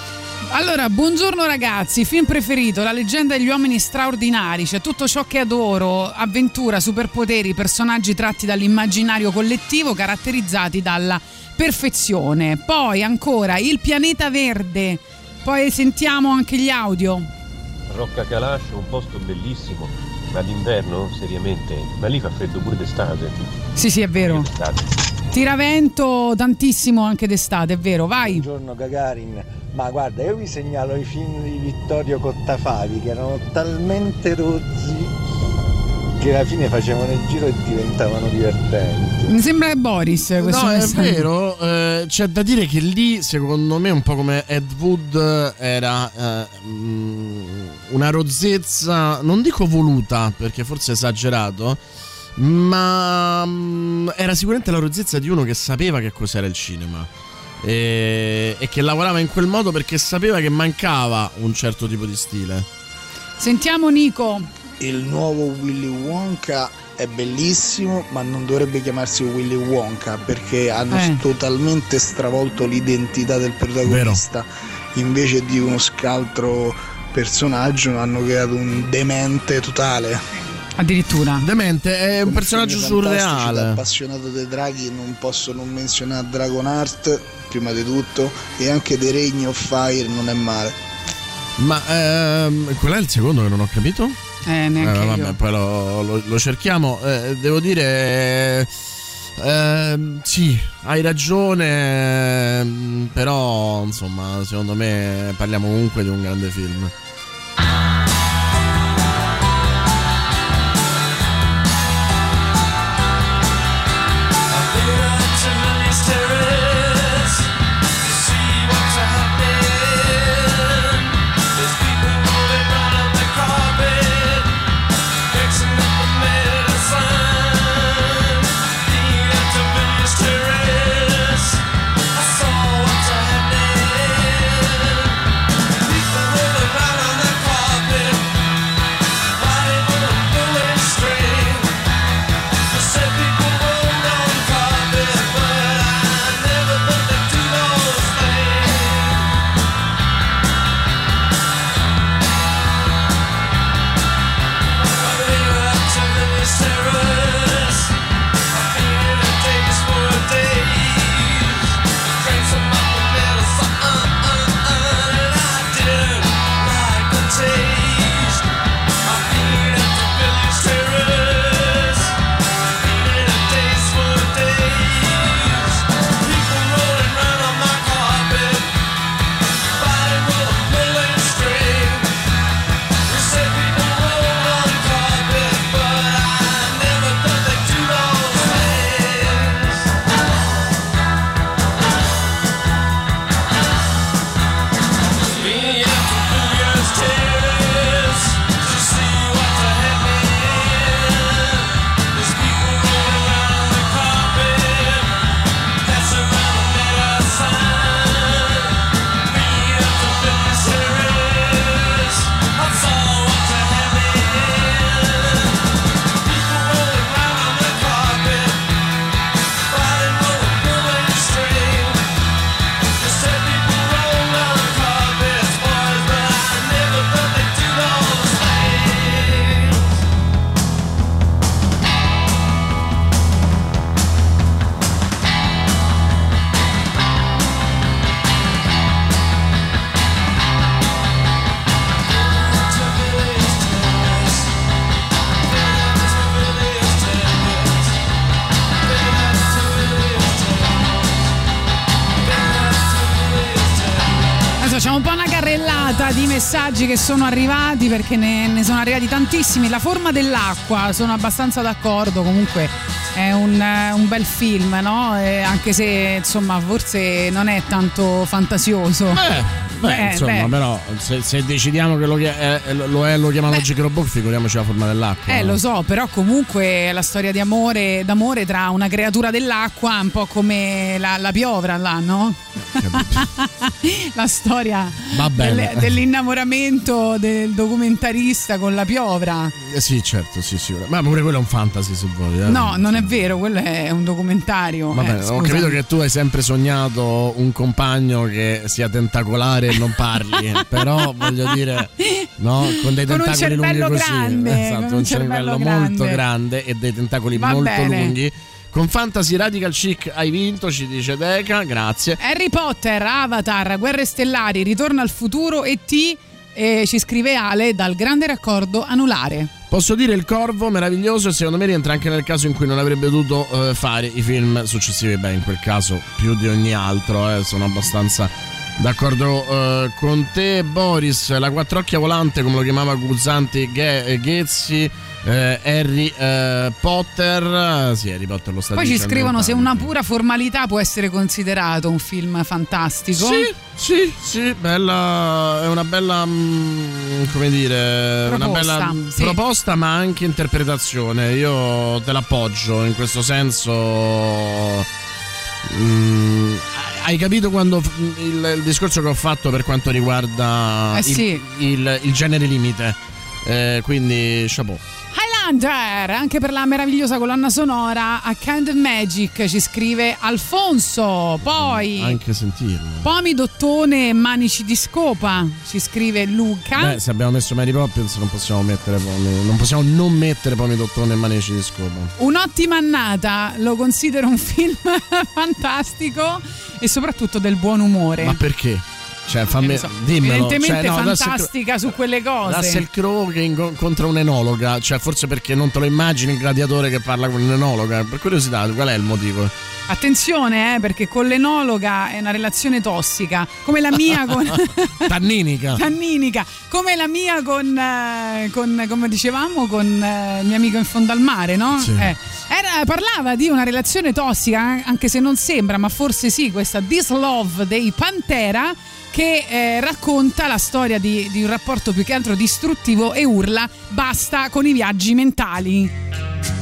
Allora, buongiorno ragazzi, film preferito, La leggenda degli uomini straordinari, c'è tutto ciò che adoro, avventura, superpoteri, personaggi tratti dall'immaginario collettivo caratterizzati dalla perfezione. Poi ancora Il pianeta verde, poi sentiamo anche gli audio. Rocca Calascio, un posto bellissimo, ma d'inverno, seriamente, ma lì fa freddo pure d'estate. Sì, sì, è vero. Tiravento tantissimo anche d'estate, è vero, vai. Buongiorno Gagarin, ma guarda io vi segnalo i film di Vittorio Cottafavi che erano talmente rozzi che alla fine facevano il giro e diventavano divertenti. Mi sembra Boris questo No, è messaggio. vero, eh, c'è da dire che lì, secondo me, un po' come Ed Wood, era eh, mm, una rozzezza, non dico voluta, perché forse è esagerato, ma mm, era sicuramente la rozzezza di uno che sapeva che cos'era il cinema. E, e che lavorava in quel modo perché sapeva che mancava un certo tipo di stile. Sentiamo Nico. Il nuovo Willy Wonka è bellissimo, ma non dovrebbe chiamarsi Willy Wonka perché hanno Eh. totalmente stravolto l'identità del protagonista. Invece di uno scaltro personaggio hanno creato un demente totale. Addirittura. Demente è un Come personaggio surreale. appassionato dei draghi non posso non menzionare Dragonheart prima di tutto e anche The Reign of Fire non è male. Ma ehm, qual è il secondo che non ho capito? Eh, neanche Eh, vabbè, io. poi lo, lo- lo cerchiamo. Eh, devo dire. ehm, sì, hai ragione. ehm, Però, insomma, secondo me parliamo comunque di un grande film. Messaggi che sono arrivati perché ne, ne sono arrivati tantissimi. La forma dell'acqua, sono abbastanza d'accordo. Comunque è un, eh, un bel film, no? Eh, anche se insomma forse non è tanto fantasioso. Beh, Eh, insomma, beh. però se, se decidiamo che lo, eh, lo è, lo chiamano Gigro Book, figuriamoci la forma dell'acqua. Eh, no? lo so, però comunque la storia di amore, d'amore tra una creatura dell'acqua, un po' come la, la piovra là, no? (laughs) la storia del- dell'innamoramento del documentarista con la piovra. Eh, sì, certo, sì, sì. Ma pure quello è un fantasy se vuoi. eh. No, non è vero, quello è un documentario. Va Eh, ho capito che tu hai sempre sognato un compagno che sia tentacolare e non parli, però voglio dire, no, con dei Con tentacoli lunghi così, grande, esatto, con un un cervello cervello molto grande. e dei tentacoli Va molto bene. lunghi. Con Fantasy Radical Chic hai vinto, ci dice Deca, grazie. Harry Potter, Avatar, Guerre Stellari, Ritorno al futuro e T. eh, ci scrive Ale dal grande raccordo anulare. Posso dire il Corvo meraviglioso e secondo me rientra anche nel caso in cui non avrebbe dovuto eh, fare i film successivi. Beh, in quel caso più di ogni altro, eh, sono abbastanza d'accordo eh, con te. Boris, la quattrocchia volante, come lo chiamava Guzzanti Ghe- eh, Ghezzi. eh, Harry eh, Potter, eh, sì, Harry Potter lo sta Poi ci scrivono se una pura formalità può essere considerato un film fantastico. Sì, sì, sì, bella, è una bella, mm, come dire, una Proposta, bella mm, sì. proposta ma anche interpretazione. Io te l'appoggio in questo senso. Mm, hai capito quando il, il discorso che ho fatto per quanto riguarda Eh il, sì. il- il genere limite? Eh, quindi, chapeau. Highlander, anche per la meravigliosa colonna sonora a Kind of Magic ci scrive Alfonso, poi Anche sentirlo. Pomi Dottone e Manici di Scopa ci scrive Luca. Beh, se abbiamo messo Mary Poppins non possiamo mettere Pomi, non possiamo non mettere Pomi Dottone e Manici di Scopa. Un'ottima annata, lo considero un film (laughs) fantastico e soprattutto del buon umore. Ma perché? Cioè, fammi, Ne so, dimmelo. Evidentemente Cioè, no, fantastica su quelle cose. Russell Crowe che incontra un'enologa, cioè forse perché non te lo immagini il gladiatore che parla con un'enologa. Per curiosità, qual è il motivo? Attenzione, eh, perché con l'enologa è una relazione tossica, come la mia (laughs) con (laughs) Tanninica. Tanninica, come la mia con, eh, con come dicevamo, con eh, il mio amico in fondo al mare, no? Sì. Eh, era- parlava di una relazione tossica, eh, anche se non sembra, ma forse sì, questa This Love dei Pantera che eh, racconta la storia di, di un rapporto più che altro distruttivo e urla basta con i viaggi mentali.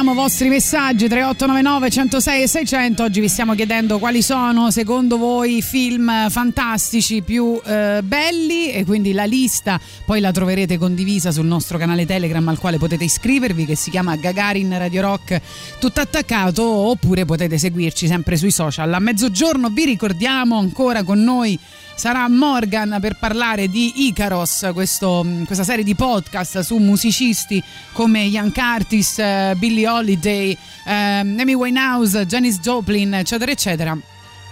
Vediamo i vostri messaggi 3899 106 e 600. Oggi vi stiamo chiedendo quali sono secondo voi i film fantastici più eh, belli e quindi la lista poi la troverete condivisa sul nostro canale Telegram al quale potete iscrivervi che si chiama Gagarin Radio Rock tutto attaccato oppure potete seguirci sempre sui social. A mezzogiorno vi ricordiamo ancora con noi sarà Morgan per parlare di Icaros, questo- questa serie di podcast su musicisti come Ian Curtis, eh, Billie Holiday, ehm, Amy Winehouse, Janis Joplin, eccetera, eccetera.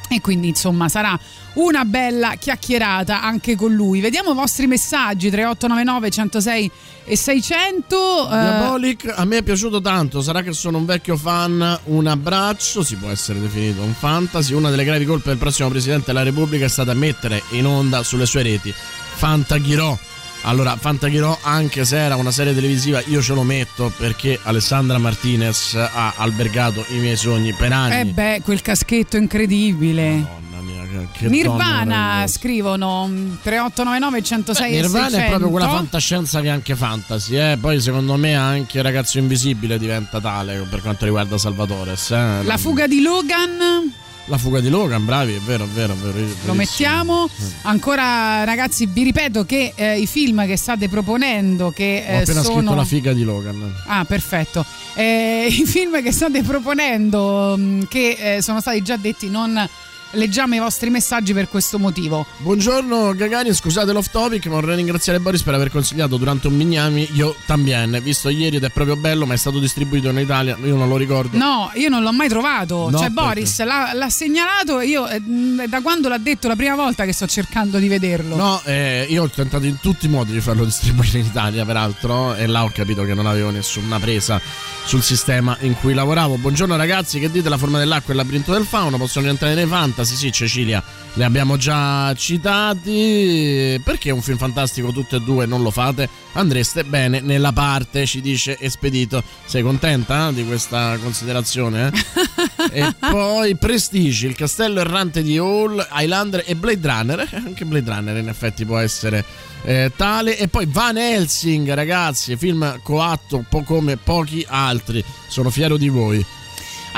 E quindi insomma sarà una bella chiacchierata anche con lui. Vediamo i vostri messaggi 3899 106 e 600. eh, Diabolic a me è piaciuto tanto, sarà che sono un vecchio fan, un abbraccio, si può essere definito un fantasy, una delle gravi colpe del prossimo Presidente della Repubblica è stata mettere in onda sulle sue reti Fantaghirò. Allora, Fantaghirò, anche se era una serie televisiva, io ce lo metto perché Alessandra Martinez ha albergato i miei sogni per anni. eh beh, quel caschetto incredibile. Mamma mia, che- Nirvana scrivono mm, 3899 106 e Nirvana 600. è proprio quella fantascienza che è anche fantasy, eh? poi secondo me anche Ragazzo Invisibile diventa tale per quanto riguarda Salvatore. eh? La fuga di Logan La fuga di Logan, bravi, è vero, è vero, è vero. lo mettiamo. Ancora ragazzi, vi ripeto che eh, i film che state proponendo che Ho eh, appena sono scritto la figa di Logan. Ah, perfetto. Eh, (laughs) I film che state proponendo, mh, che eh, sono stati già detti, non leggiamo i vostri messaggi per questo motivo. Buongiorno Gagani, scusate l'off topic, ma vorrei ringraziare Boris per aver consigliato durante un Mignami Io Tambien, visto ieri ed è proprio bello, ma è stato distribuito in Italia, io non lo ricordo. No, io non l'ho mai trovato. No, cioè, perché? Boris l'ha, l'ha segnalato. Io eh, da quando l'ha detto la prima volta che sto cercando di vederlo. No, eh, io ho tentato in tutti i modi di farlo distribuire in Italia, peraltro, e là ho capito che non avevo nessuna presa sul sistema in cui lavoravo. Buongiorno ragazzi, che dite? La forma dell'acqua e il labirinto del fauno possono rientrare nei fantasy? Sì, Cecilia, li abbiamo già citati. Perché un film fantastico tutte e due non lo fate? Andreste bene nella parte, ci dice Espedito. Sei contenta eh, di questa considerazione? eh? (laughs) e poi Prestige, il castello errante di Hall, Highlander e Blade Runner. Eh, Anche Blade Runner in effetti può essere eh, tale. E poi Van Helsing, ragazzi, film coatto un po' come pochi altri. Sono fiero di voi.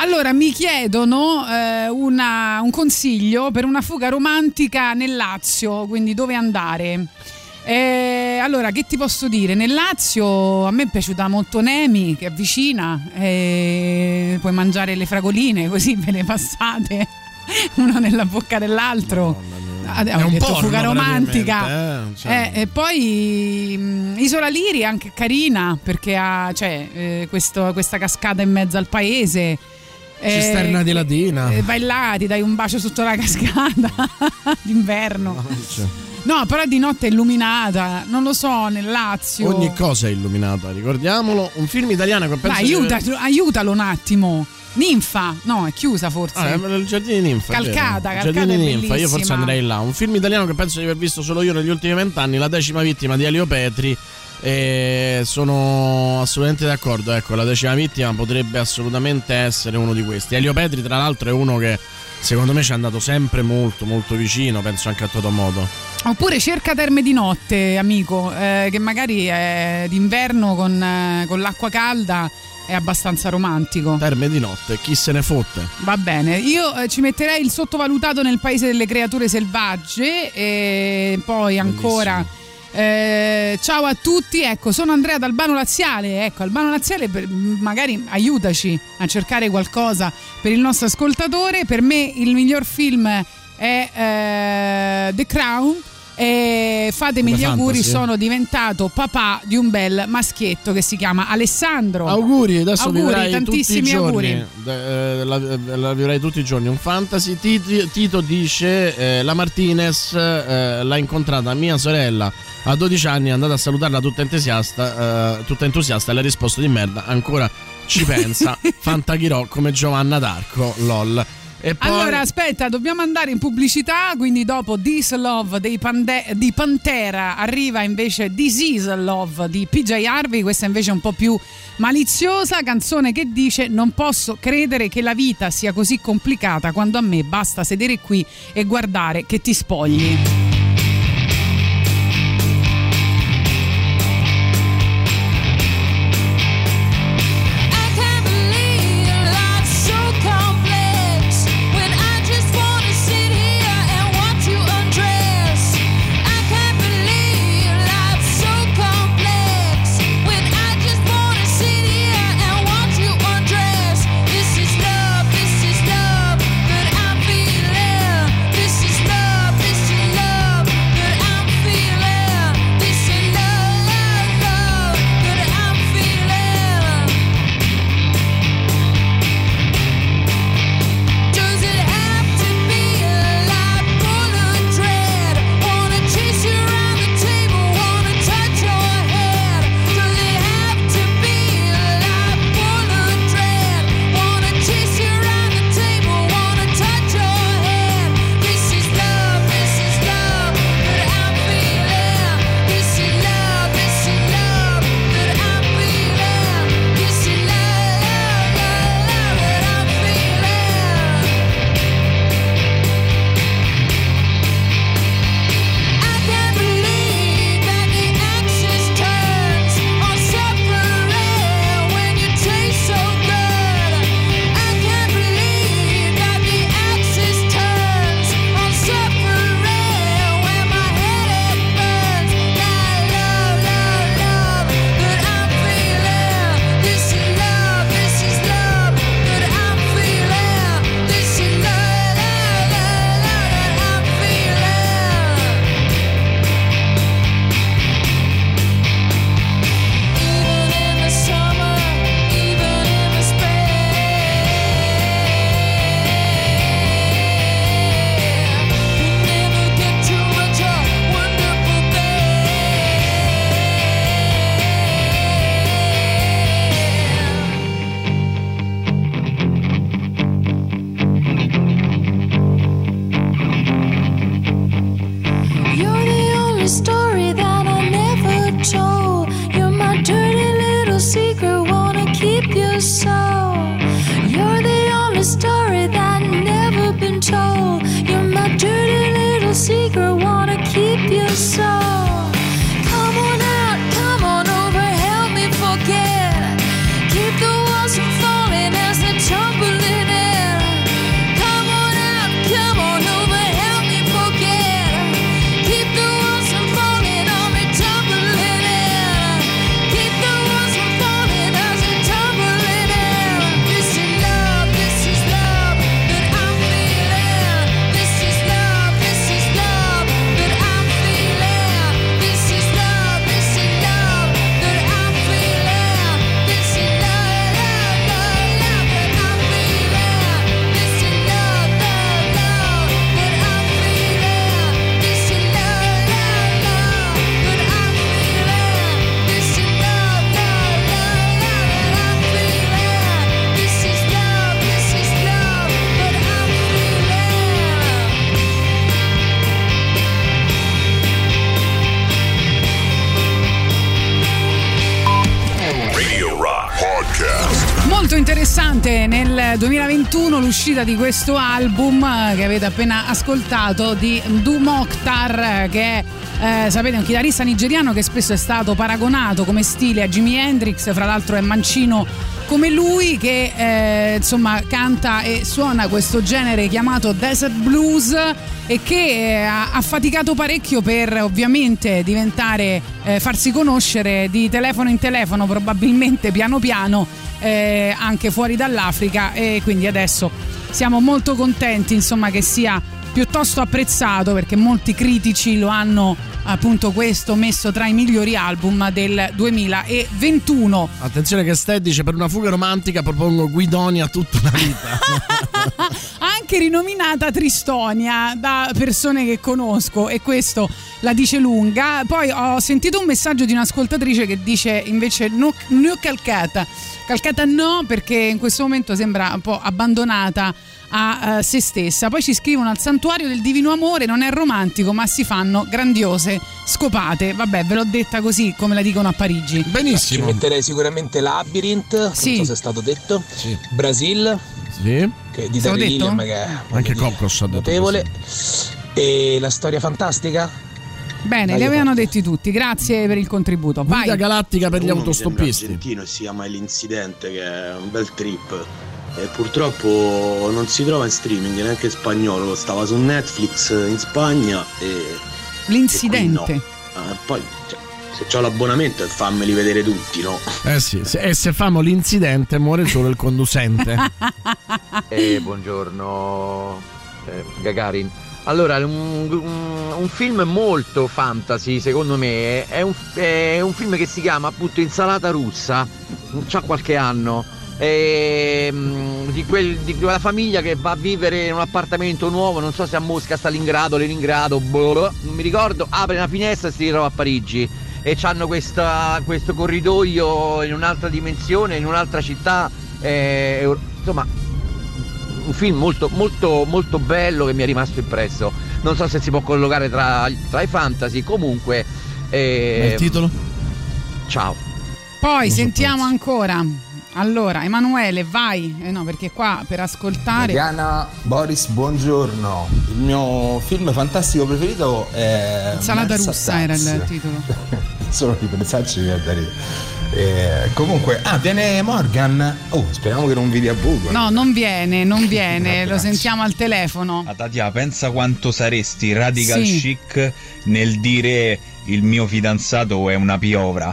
Allora, mi chiedono eh, una- un consiglio per una fuga romantica nel Lazio, quindi dove andare. Eh, allora, che ti posso dire? Nel Lazio a me è piaciuta molto Nemi, che è vicina, eh, puoi mangiare le fragoline così ve le passate (laughs) uno nella bocca dell'altro. Ah, È ho un porno, fuga romantica. eh, cioè. Eh, e poi mh, Isola Liri è anche carina perché ha cioè, eh, questo- questa cascata in mezzo al paese. Eh, Cisterna di Latina. eh, vai là, ti dai un bacio sotto la cascata (laughs) d'inverno. No, però di notte è illuminata, non lo so, nel Lazio. Ogni cosa è illuminata, ricordiamolo. Un film italiano che penso. Dai, aiuta- aver- aiutalo un attimo. Ninfa, no, è chiusa forse. Ah, il giardino di Ninfa. Calcata, Il Calcata giardino di Ninfa, io forse andrei là. Un film italiano che penso di aver visto solo io negli ultimi vent'anni, La decima vittima di Elio Petri. E sono assolutamente d'accordo. Ecco, la decima vittima potrebbe assolutamente essere uno di questi. Elio Petri, tra l'altro, è uno che secondo me ci è andato sempre molto, molto vicino. Penso anche a Totomodo. Oppure cerca terme di notte, amico, eh, che magari è d'inverno con, eh, con l'acqua calda è abbastanza romantico. Terme di notte, chi se ne fotte? Va bene, io eh, ci metterei il sottovalutato nel paese delle creature selvagge e poi ancora eh, ciao a tutti, ecco sono Andrea d'Albano Laziale, ecco Albano Laziale per- magari aiutaci a cercare qualcosa per il nostro ascoltatore, per me il miglior film è eh, The Crown e fatemi Come gli auguri, fantasy. sono diventato papà di un bel maschietto che si chiama Alessandro. Auguri, adesso auguri, tantissimi auguri. eh, la, la vivrai tutti i giorni. Un fantasy. Tito, Tito dice: eh, La Martinez eh, l'ha incontrata mia sorella a 12 anni. È andata a salutarla tutta entusiasta. eh, tutta entusiasta. E le ha risposto di merda. Ancora ci pensa. (laughs) Fantaghirò come Giovanna d'Arco. LOL. Poi. Allora, aspetta, dobbiamo andare in pubblicità. Quindi, dopo This Love dei Pande- di Pantera, arriva invece Disease Love di PJ Harvey. Questa invece è un po' più maliziosa. Canzone che dice: Non posso credere che la vita sia così complicata quando a me basta sedere qui e guardare che ti spogli. L'uscita di questo album eh, che avete appena ascoltato di Ndu Mokhtar, che è eh, sapete un chitarrista nigeriano che spesso è stato paragonato come stile a Jimi Hendrix, fra l'altro è mancino come lui che eh, insomma canta e suona questo genere chiamato desert blues e che eh, ha, ha faticato parecchio per ovviamente diventare eh, farsi conoscere di telefono in telefono probabilmente piano piano eh, anche fuori dall'Africa e quindi adesso siamo molto contenti insomma che sia piuttosto apprezzato perché molti critici lo hanno appunto questo messo tra i migliori album del 2021 Attenzione che Sted dice per una fuga romantica propongo Guidonia tutta la vita. (laughs) (laughs) anche rinominata Tristonia da persone che conosco e questo la dice lunga. Poi ho sentito un messaggio di un'ascoltatrice che dice invece no, no Calcata. Calcata no perché in questo momento sembra un po' abbandonata a eh, se stessa. Poi ci scrivono al santuario del divino amore, non è romantico ma si fanno grandiose scopate. Vabbè, ve l'ho detta così come la dicono a Parigi. Benissimo. Ci metterei sicuramente Labyrinth, Sì. non so se è stato detto. Brasil, Sì. che di Terry? Gilliam, che è Anche Cocos ha detto notevole. E la storia fantastica? Bene, Dai, li avevano detti tutti. Grazie per il contributo. Vai. Guida galattica per gli autostoppisti. argentino e si chiama L'Incidente, che è un bel trip. E purtroppo non si trova in streaming neanche in spagnolo, stava su Netflix in Spagna e L'incidente. ah, poi cioè, se ho l'abbonamento fammeli vedere tutti, no? Eh sì, se- e se famo l'incidente muore solo il conducente. (laughs) Eh, buongiorno eh, Gagarin. Allora, un, un- un film molto fantasy, secondo me, è un, è un film che si chiama appunto Insalata russa, c'ha qualche anno, ehm, di, quel- di quella famiglia che va a vivere in un appartamento nuovo, non so se a Mosca, Stalingrado, Leningrado, boh, non mi ricordo, apre una finestra e si ritrova a Parigi e hanno questo corridoio in un'altra dimensione, in un'altra città, eh, insomma un film molto, molto, molto bello che mi è rimasto impresso. Non so se si può collocare tra, tra i fantasy, comunque. eh, il titolo? Ciao. Poi sentiamo ancora. Allora, Emanuele, vai. Eh no, perché qua per ascoltare. Diana Boris, buongiorno. Il mio film fantastico preferito è. Salata russa era il titolo. (laughs) Solo di pensarci mi da ridere. Eh, comunque, ah, viene Morgan. Oh, speriamo che non vidi a buco. No, non viene, non (laughs) viene, lo sentiamo al telefono. Tatia, pensa quanto saresti radical Sì. chic nel dire il mio fidanzato è una piovra.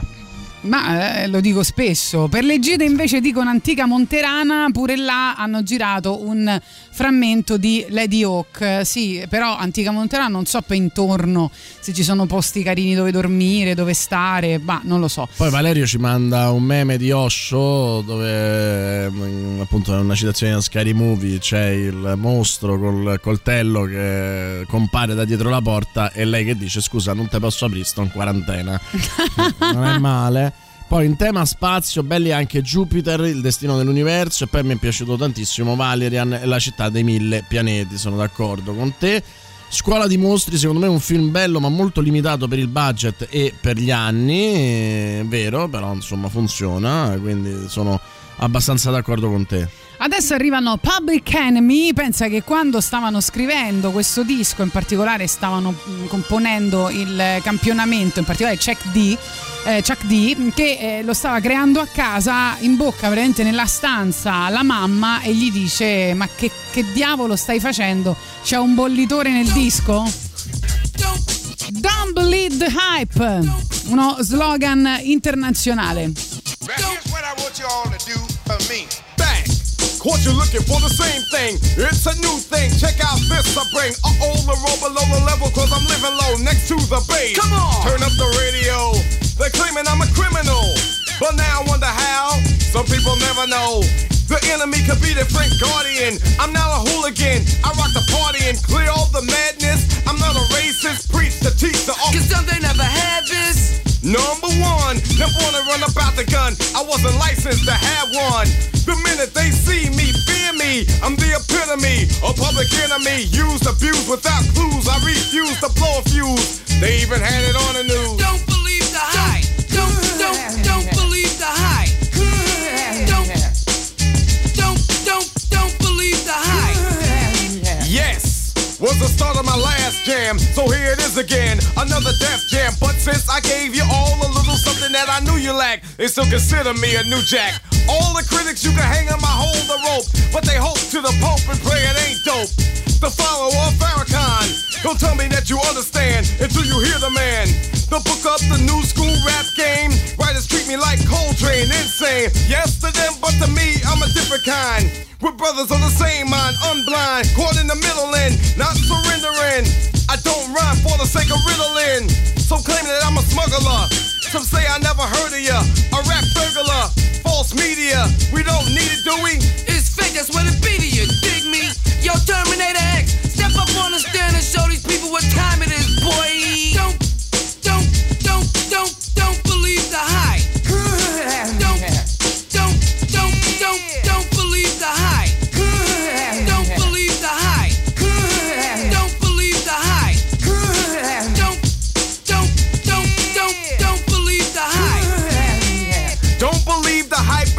Ma eh, lo dico spesso. Per le gite invece dicono Antica Monterana, pure là hanno girato un frammento di Lady Hawk. Sì, però Antica Monterana non so per intorno se ci sono posti carini dove dormire, dove stare, ma non lo so. Poi Valerio ci manda un meme di Osho dove mm, appunto è una citazione da Scary Movie c'è il mostro col coltello che compare da dietro la porta e lei che dice scusa non te posso aprire sto in quarantena (laughs) non è male poi in tema spazio belli anche Jupiter il destino dell'universo e poi mi è piaciuto tantissimo Valerian e la città dei mille pianeti sono d'accordo con te Scuola di mostri, secondo me è un film bello ma molto limitato per il budget e per gli anni, è vero, però insomma funziona, quindi sono abbastanza d'accordo con te. Adesso arrivano Public Enemy, pensa che quando stavano scrivendo questo disco, in particolare stavano mm, componendo il campionamento, in particolare Chuck D, eh, Chuck D che eh, lo stava creando a casa, in bocca veramente nella stanza la mamma e gli dice ma che, che diavolo stai facendo? C'è un bollitore nel disco? Don't believe the hype, uno slogan internazionale. What I want you all to do for me. Bang! Caught you looking for the same thing. It's a new thing. Check out this I bring. Uh oh, the roll below the level, cause I'm living low next to the base. Come on! Turn up the radio. They're claiming I'm a criminal. But now I wonder how. Some people never know. The enemy could be the Frank Guardian. I'm not a hooligan. I rock the party and clear all the madness. I'm not a racist. Preach the teach the Cause some they never had this. Number one, never wanna run about the gun. I wasn't licensed to have one. The minute they see me, fear me. I'm the epitome, a public enemy. Used, abused without clues. I refuse to blow a fuse. They even had it on the news. Don't the hype. Don't, don't, don't believe the hype. Was the start of my last jam. So here it is again, another death jam. But since I gave you all a little something that I knew you lacked, they still consider me a new jack. All the critics you can hang on my hold the rope, but they hope to the Pope and pray it ain't dope. The follower of Farrakhan. Don't tell me that you understand until you hear the man. The book up the new school rap game. Writers treat me like Coltrane, insane. Yes to them, but to me, I'm a different kind. We're brothers on the same mind, unblind, caught in the middle and not surrendering. I don't rhyme for the sake of riddling. So claim that I'm a smuggler. Some say I never heard of ya. A rap burglar, false media. We don't need it, do we? It's fake, that's what it be to you, dig me? Yo, Terminator X, step up on the stand and show these people what time it is, boy. Don't,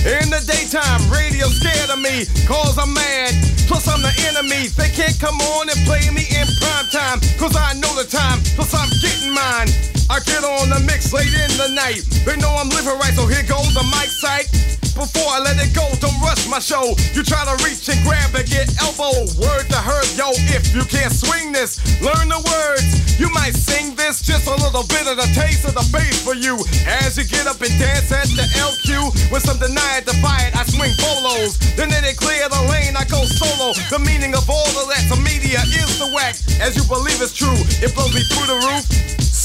In the daytime, radio scared of me, cause I'm mad. Plus, I'm the enemy. They can't come on and play me in prime time, cause I know the time, plus I'm getting mine. I get on the mix late in the night. They know I'm living right, so here goes the mic sight. Before I let it go, don't rush my show. You try to reach and grab and get elbow. Word to her, yo, if you can't swing this, learn the words. You might sing this, just a little bit of the taste of the bass for you. As you get up and dance at the LQ, with some deny it, defy it, I swing polos. Then they clear the lane, I go solo. The meaning of all of that, the media is the whack. As you believe it's true, it blows me through the roof.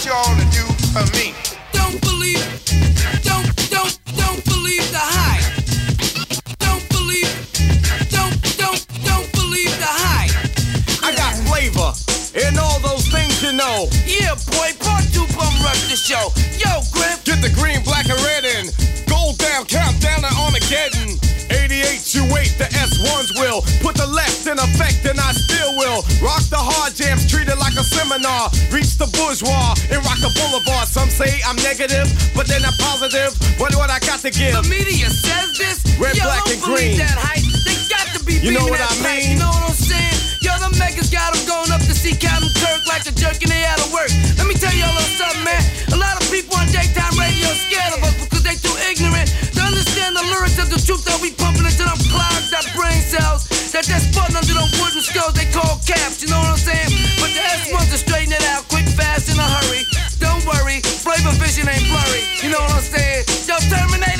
What you all to do for me. Don't believe. Don't, don't, don't believe the hype. Don't believe. Don't, don't, don't believe the hype. I got flavor and all those things you know. Yeah, boy, part two bum rush the show. Yo, Griff. Get the green, black, and red in. Gold down, countdown to Armageddon. 88, you wait, the S1s will. Put the left in effect, and I still will. Rock the hard jams, treat it like a seminar. Reach the bourgeois and rock the boulevard. Some say I'm negative, but then I'm positive. What what I got to give? The media says this. Red, Yo, black, don't and green. that hype. They got to be You know what that I mean? You know what I'm saying? Yo, the megas got them going up to see Captain Kirk like a jerk and they out of work. Let me tell you a little something, man. A lot of people on daytime radio scared of us because they too ignorant to the truth that we pumping into them clogged up brain cells. That they're sputting under them wooden skulls they call caps, you know what I'm saying? But the S1s to straighten it out quick, fast, in a hurry. Don't worry, flavor vision ain't blurry. You know what I'm saying? Yo, Terminator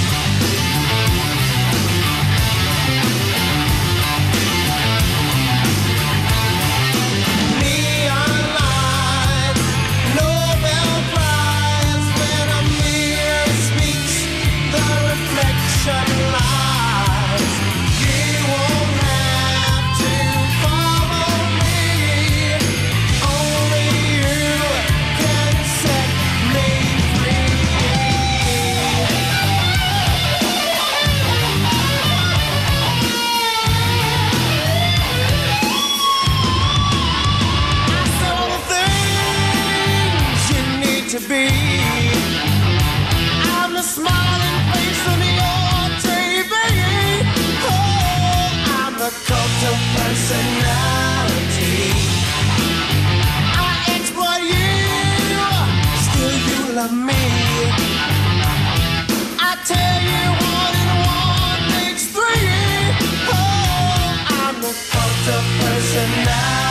Be. I'm the smiling face on your TV. Oh, I'm the cult of personality. I exploit you, still you love me. I tell you one and one makes three. Oh, I'm the cult of personality.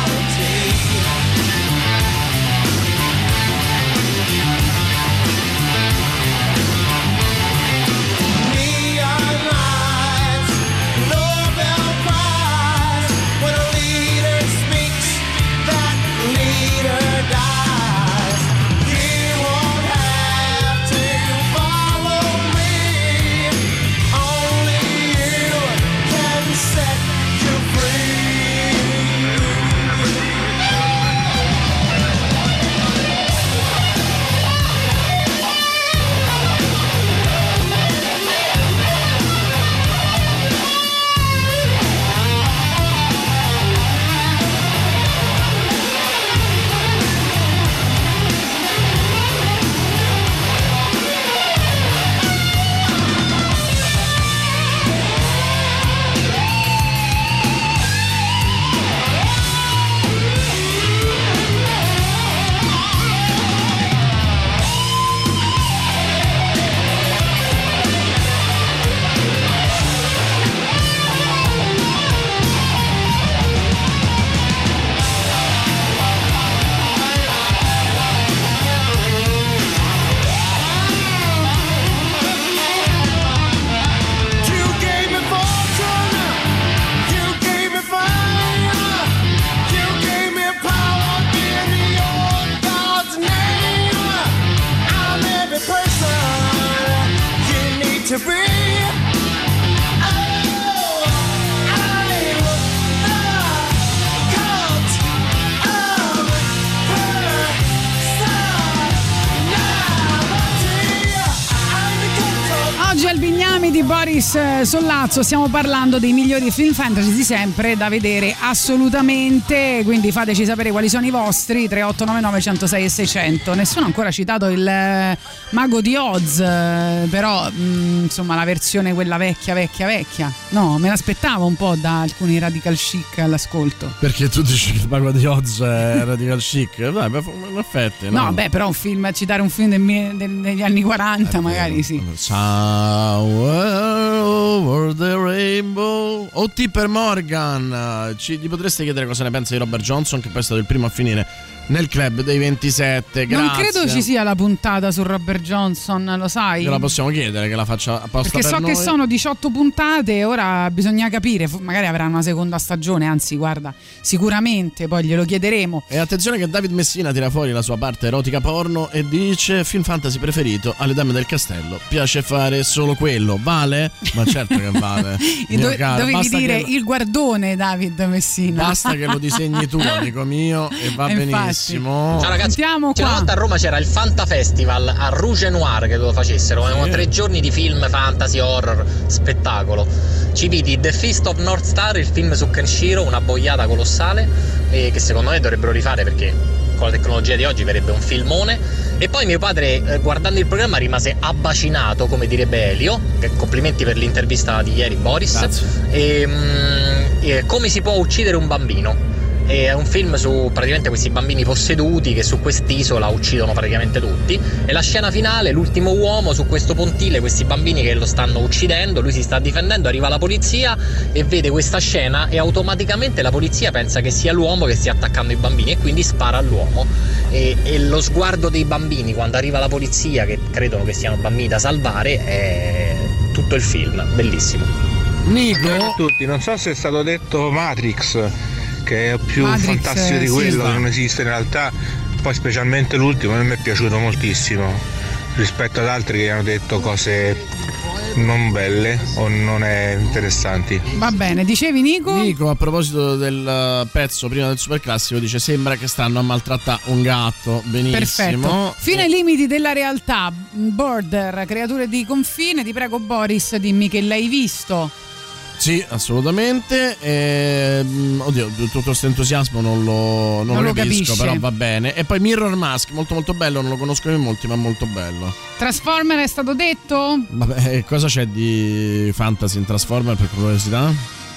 Sollazzo stiamo parlando dei migliori film fantasy di sempre da vedere assolutamente, quindi fateci sapere quali sono i vostri 3899 106 e 600. Nessuno ha ancora citato il Mago di Oz, eh, però mh, insomma la versione quella vecchia vecchia vecchia. No, me l'aspettavo un po' da alcuni radical chic all'ascolto. Perché tu dici che il mago di Oz è radical chic? Dai, beh, in effetti. No, beh, però un film, citare un film del del- degli anni 40 magari sì. Somewhere over the rainbow. O Tipper Morgan. Ci, gli potreste chiedere cosa ne pensa di Robert Johnson, che poi è stato il primo a finire nel club dei 27. Grazie. Non credo ci sia la puntata su Robert Johnson, lo sai? Gliela possiamo chiedere che la faccia apposta Perché per so noi. che sono 18 puntate ora bisogna capire, magari avranno una seconda stagione, anzi guarda, sicuramente poi glielo chiederemo. E attenzione che David Messina tira fuori la sua parte erotica porno e dice film fantasy preferito alle dame del castello. Piace fare solo quello. Vale? Ma certo che vale. (laughs) Caro. dovevi Basta dire che- il guardone David Messina. Basta che lo disegni tu, (laughs) amico mio, e va infatti. benissimo. Ciao ragazzi, Sentiamo C'era una qua. volta a Roma c'era il Fanta Festival a Rouge Noir che lo facessero, Sì. tre giorni di film, fantasy, horror, spettacolo. Ci vidi The Feast of North Star, il film su Kenshiro, una boiata colossale, e che secondo me dovrebbero rifare perché con la tecnologia di oggi verrebbe un filmone. E poi mio padre, eh, guardando il programma, rimase abbacinato, come direbbe Elio. che complimenti per l'intervista di ieri, Boris. E, mm, e come si può uccidere un bambino? È un film su praticamente questi bambini posseduti che su quest'isola uccidono praticamente tutti. E la scena finale, l'ultimo uomo su questo pontile, questi bambini che lo stanno uccidendo, lui si sta difendendo, arriva la polizia e vede questa scena e automaticamente la polizia pensa che sia l'uomo che stia attaccando i bambini e quindi spara all'uomo. E, e lo sguardo dei bambini quando arriva la polizia, che credono che siano bambini da salvare, è tutto il film, bellissimo. Nico? a tutti, non so se è stato detto Matrix, che è più Matrix, fantastico eh, di sì, quello che non esiste in realtà, poi specialmente l'ultimo a me è piaciuto moltissimo rispetto ad altri che hanno detto cose non belle o non è interessanti. Va bene, dicevi Nico? Nico, a proposito del eh, pezzo prima del superclassico, dice: Sembra che stanno a maltrattare un gatto. Benissimo. Perfetto. Fino ai limiti della realtà, Border, creature di confine, ti prego Boris, dimmi che l'hai visto. Sì, assolutamente. Ehm, oddio, tutto questo entusiasmo non lo, non Non lo capisco, capisce. però va bene. E poi Mirror Mask, molto molto bello, non lo conoscono in molti, ma molto bello. Transformer è stato detto? Vabbè, e cosa c'è di fantasy in Transformer per curiosità?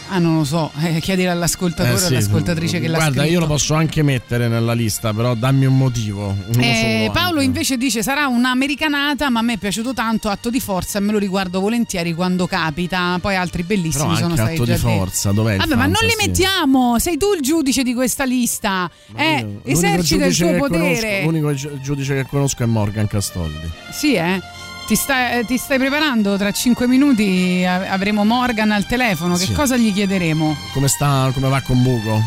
Ah, non lo so, eh, chiedilo all'ascoltatore Eh, o sì. all'ascoltatrice che l'ha Guarda, scritto. io lo posso anche mettere nella lista, però dammi un motivo. Eh, Paolo anche. invece dice sarà un'americanata ma a me è piaciuto tanto atto di forza e me lo riguardo volentieri quando capita poi altri bellissimi Però sono stati atto di forza, dov'è Vabbè ma non li mettiamo sei tu il giudice di questa lista eh, esercita il tuo potere conosco- l'unico gi- giudice che conosco è Morgan Castoldi. sì eh ti stai, ti stai preparando tra 5 minuti avremo Morgan al telefono che Sì. cosa gli chiederemo? Come sta, come va con Buco?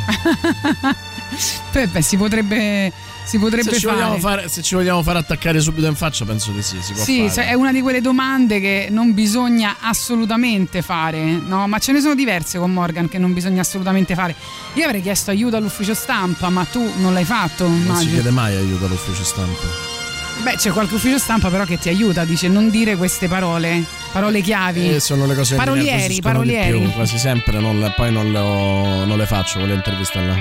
Beh, beh, si potrebbe si potrebbe Se ci, fare vogliamo fare, se ci vogliamo fare attaccare subito in faccia, penso di sì. Si può Sì, fare. se- è una di quelle domande che non bisogna assolutamente fare, no? Ma ce ne sono diverse con Morgan che non bisogna assolutamente fare. Io avrei chiesto aiuto all'ufficio stampa, ma tu non l'hai fatto, Non si immagino. chiede mai aiuto all'ufficio stampa. Beh, c'è qualche ufficio stampa però che ti aiuta, dice non dire queste parole, parole chiavi. E sono le cose che mi Parolieri, parolieri. più, quasi sempre non poi non le, ho- non le faccio quelle interviste là.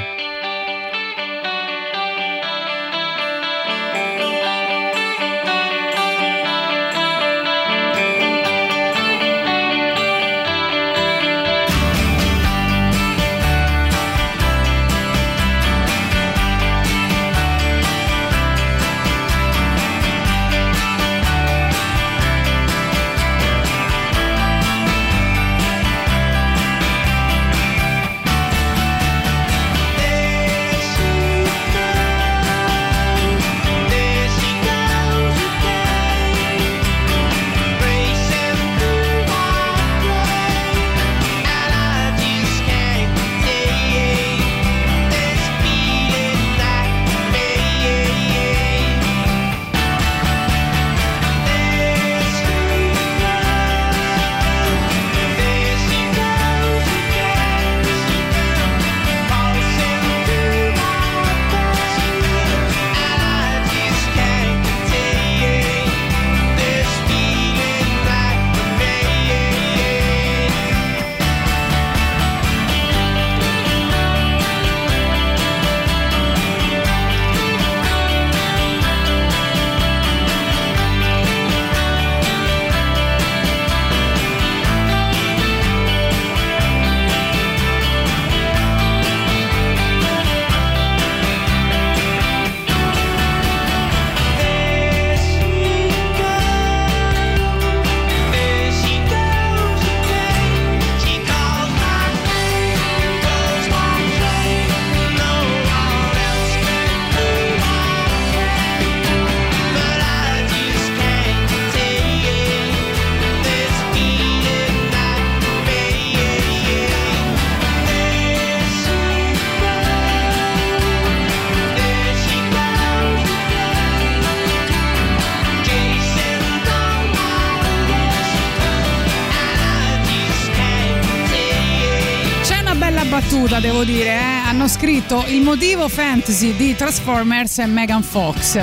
Scritto il motivo fantasy di Transformers è Megan Fox.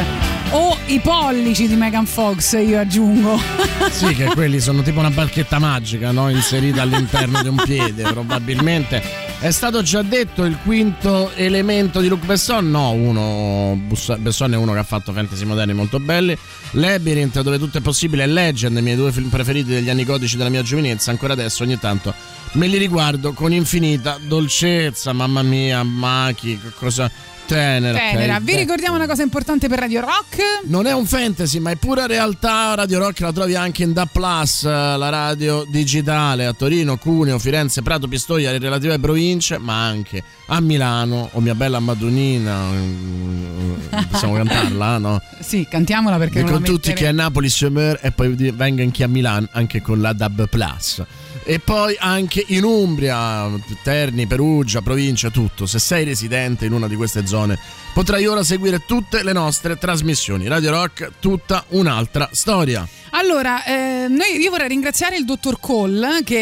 O i pollici di Megan Fox, io aggiungo. (laughs) Sì, che quelli sono tipo una barchetta magica, no? Inserita all'interno di un piede, probabilmente. È stato già detto il quinto elemento di Luc Besson? No, uno. Besson è uno che ha fatto fantasy moderni molto belli. Labyrinth, dove tutto è possibile, e Legend, i miei due film preferiti degli anni codici della mia giovinezza. Ancora adesso, ogni tanto me li riguardo con infinita dolcezza. Mamma mia, Maki, che cosa tenera. Tenera. ok, Vi ricordiamo una cosa importante per Radio Rock. Non è un fantasy, ma è pura realtà. Radio Rock la trovi anche in Da Plus, eh, la radio digitale a Torino, Cuneo, Firenze, Prato, Pistoia, le relative province, ma anche a Milano. O mia bella Madonnina, mm, possiamo cantarla, no? (laughs) Sì, cantiamola perché non Dico la a tutti mettere- che a Napoli Summer e poi venga anche a Milano, anche con la DAB Plus. E poi anche in Umbria, Terni, Perugia, provincia, tutto. Se sei residente in una di queste zone, potrai ora seguire tutte le nostre trasmissioni. Radio Rock, tutta un'altra storia. Allora, eh, noi- io vorrei ringraziare il dottor Cole, che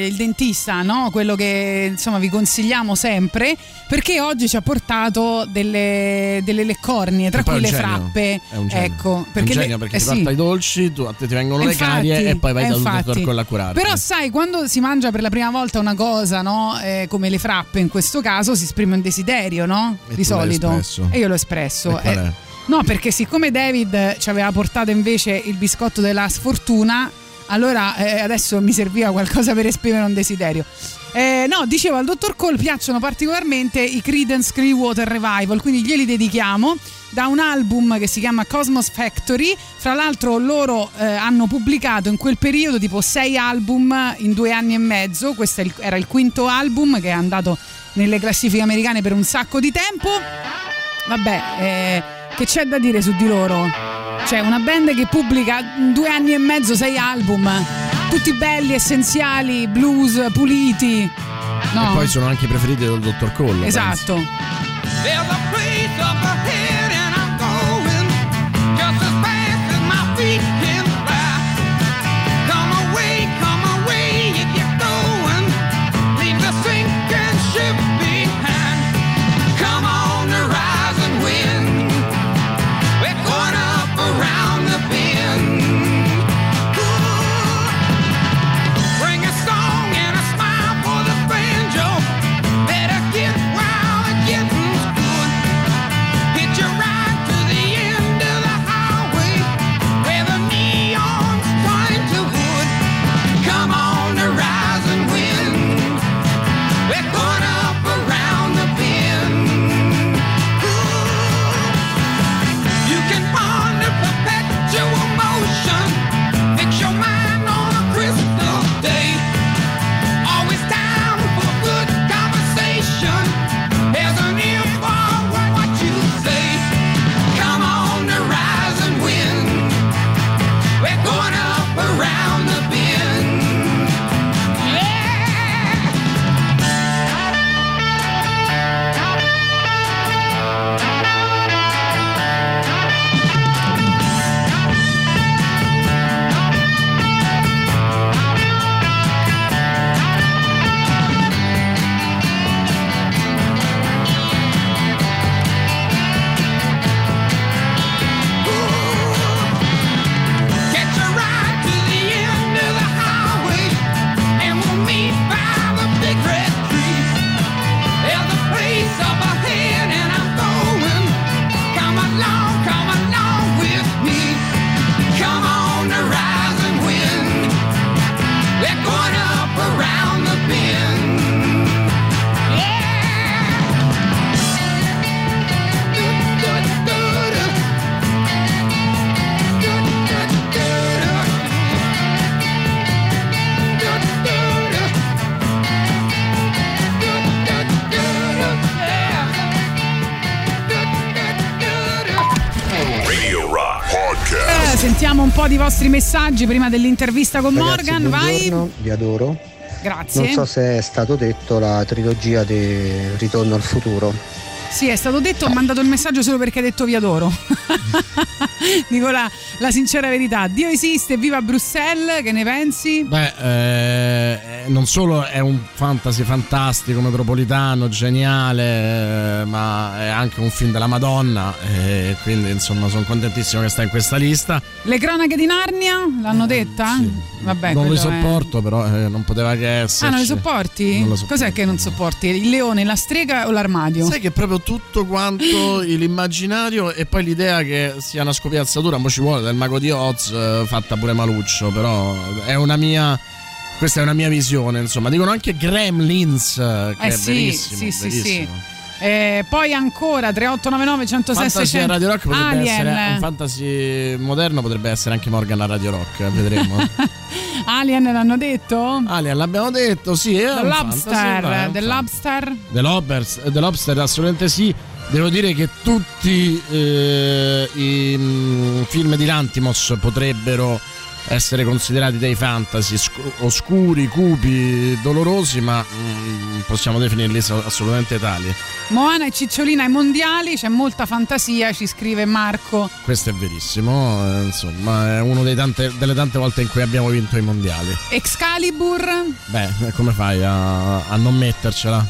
è il dentista, no? quello che insomma vi consigliamo sempre, perché oggi ci ha portato delle, delle leccornie, tra cui le genio. frappe. È un genio. Ecco, È un perché le- genio perché eh ti sì. porta i dolci, tu, a te ti vengono le Infatti, carie e poi vai dal dottor con la curarti. Però sai, quando si mangia per la prima volta una cosa, no? Eh, come le frappe in questo caso, si esprime un desiderio, no? E Di solito. E io l'ho espresso. Eh, no, perché siccome David ci aveva portato invece il biscotto della sfortuna, allora eh, adesso mi serviva qualcosa per esprimere un desiderio. Eh, no, dicevo al dottor Cole piacciono particolarmente i Creedence Clearwater Revival, quindi glieli dedichiamo da un album che si chiama Cosmos Factory. Fra l'altro loro eh, hanno pubblicato in quel periodo tipo sei album in due anni e mezzo, questo era il quinto album che è andato nelle classifiche americane per un sacco di tempo. Vabbè, eh, che c'è da dire su di loro? C'è una band che pubblica in due anni e mezzo sei album, tutti belli, essenziali, blues, puliti. No, E poi sono anche i preferiti del dottor Cole. esatto. There's vostri messaggi prima dell'intervista con Ragazzi, Morgan. Vai. buongiorno, vi adoro. Grazie. Non so se è stato detto la trilogia di Ritorno al futuro. Sì, è stato detto, ho mandato il messaggio solo perché hai detto vi adoro. (laughs) Dico la, la sincera verità. Dio esiste, viva Bruxelles, che ne pensi? Beh, eh, non solo è un fantasy fantastico, metropolitano, geniale, eh, ma è anche un film della Madonna. E quindi, insomma, sono contentissimo che sta in questa lista. Le cronache di Narnia l'hanno detta? Vabbè, non quello li è- sopporto, però eh, non poteva che esserci. Ah, non le sopporti? Non le sopporto. Cos'è che non sopporti? Il leone, la strega o l'armadio? Sai che è proprio tutto quanto (clears throat) l'immaginario e poi l'idea che sia una scopiazzatura, mo ci vuole, del mago di Oz eh, fatta pure maluccio, però è una mia... Questa è una mia visione, insomma. Dicono anche Gremlins, eh, che Eh è sì, verissimo. sì, sì, sì. verissimo. Eh, poi ancora 3899 106 Fantasy a 600 Radio Rock potrebbe Alien. essere un fantasy moderno potrebbe essere anche Morgan a Radio Rock, eh, vedremo. (laughs) Alien l'hanno detto? Alien l'abbiamo detto, sì, è The Lobster, The Lobster. The Lobsters, The Lobster assolutamente sì. Devo dire che tutti eh, i mm, film di Lantimos potrebbero essere considerati dei fantasy scu- oscuri, cupi, dolorosi, ma mm, possiamo definirli so- assolutamente tali. Moana e Cicciolina ai mondiali, c'è molta fantasia, ci scrive Marco. Questo è verissimo, eh, insomma, è una delle tante volte in cui abbiamo vinto i mondiali. Excalibur Beh, come fai a, a non mettercela?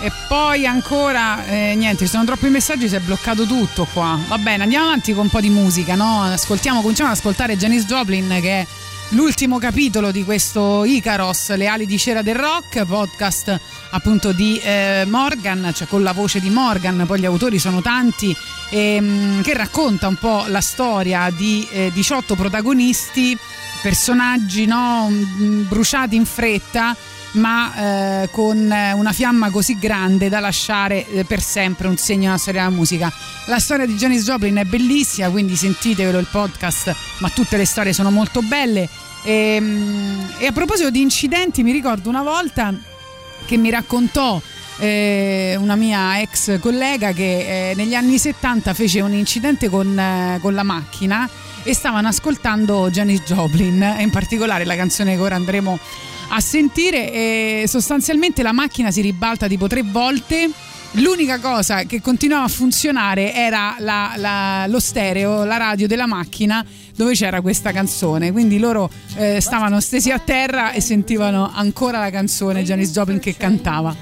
E poi ancora eh, niente, ci sono troppi messaggi, si è bloccato tutto qua. Va bene, andiamo avanti con un po' di musica, no? Ascoltiamo, cominciamo ad ascoltare Janis Joplin che è l'ultimo capitolo di questo Icaros, le ali di cera del rock, podcast appunto di eh, Morgan, cioè con la voce di Morgan, poi gli autori sono tanti, ehm, che racconta un po' la storia di eh, 18 protagonisti, personaggi no, mm, bruciati in fretta ma eh, con eh, una fiamma così grande da lasciare eh, per sempre un segno nella storia della musica. La storia di Janis Joplin è bellissima, quindi sentitevelo il podcast, ma tutte le storie sono molto belle. E, e a proposito di incidenti, mi ricordo una volta che mi raccontò eh, una mia ex collega che eh, negli anni 70 fece un incidente con, eh, con la macchina e stavano ascoltando Janis Joplin, in particolare la canzone che ora andremo a sentire e sostanzialmente la macchina si ribalta tipo tre volte. L'unica cosa che continuava a funzionare era la- la- lo stereo, la radio della macchina dove c'era questa canzone. Quindi loro eh, stavano stesi a terra e sentivano ancora la canzone Janis Joplin che cantava.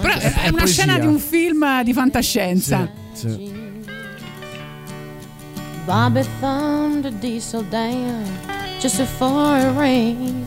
Però è, È una poesia. scena di un film di fantascienza. Sì. Bobby thumbed a diesel down just before it rained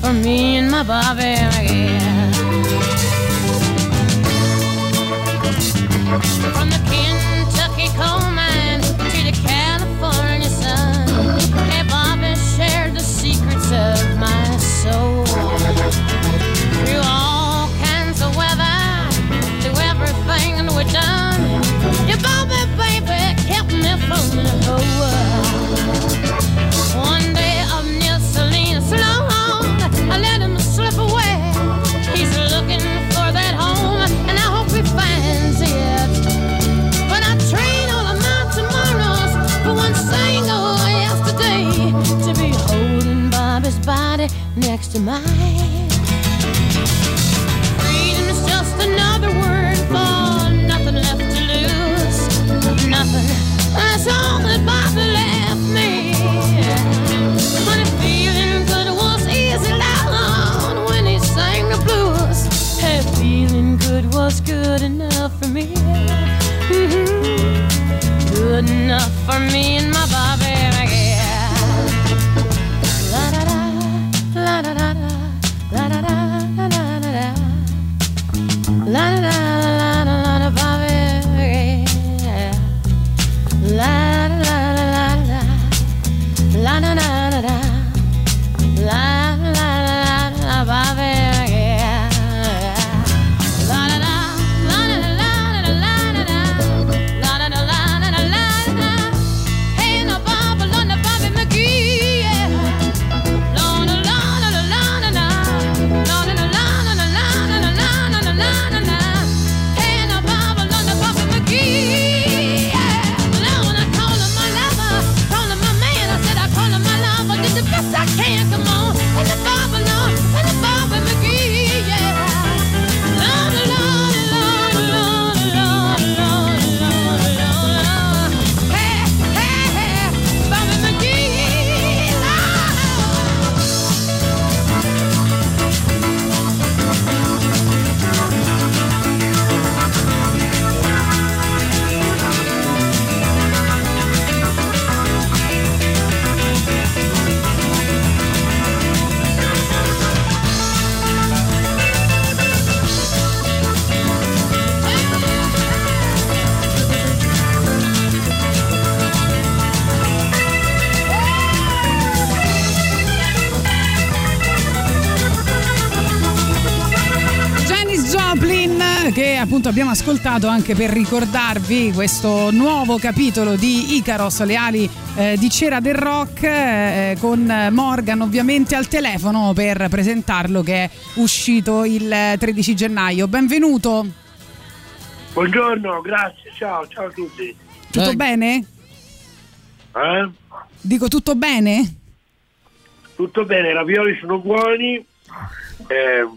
for me and my Bobby. Next to mine. Freedom is just another word for nothing left to lose. Nothing. That's all that Bobby left me. Feeling good was easy when he sang the blues. Hey, feeling good was good enough for me. Mm-hmm. Good enough for me appunto abbiamo ascoltato anche per ricordarvi questo nuovo capitolo di Icaros, le ali eh, di cera del rock, eh, con Morgan ovviamente al telefono per presentarlo che è uscito il 13 gennaio. Benvenuto. Buongiorno, grazie, ciao, ciao a tutti. Tutto bene? Eh? Dico tutto bene? Tutto bene, i ravioli sono buoni. Eh,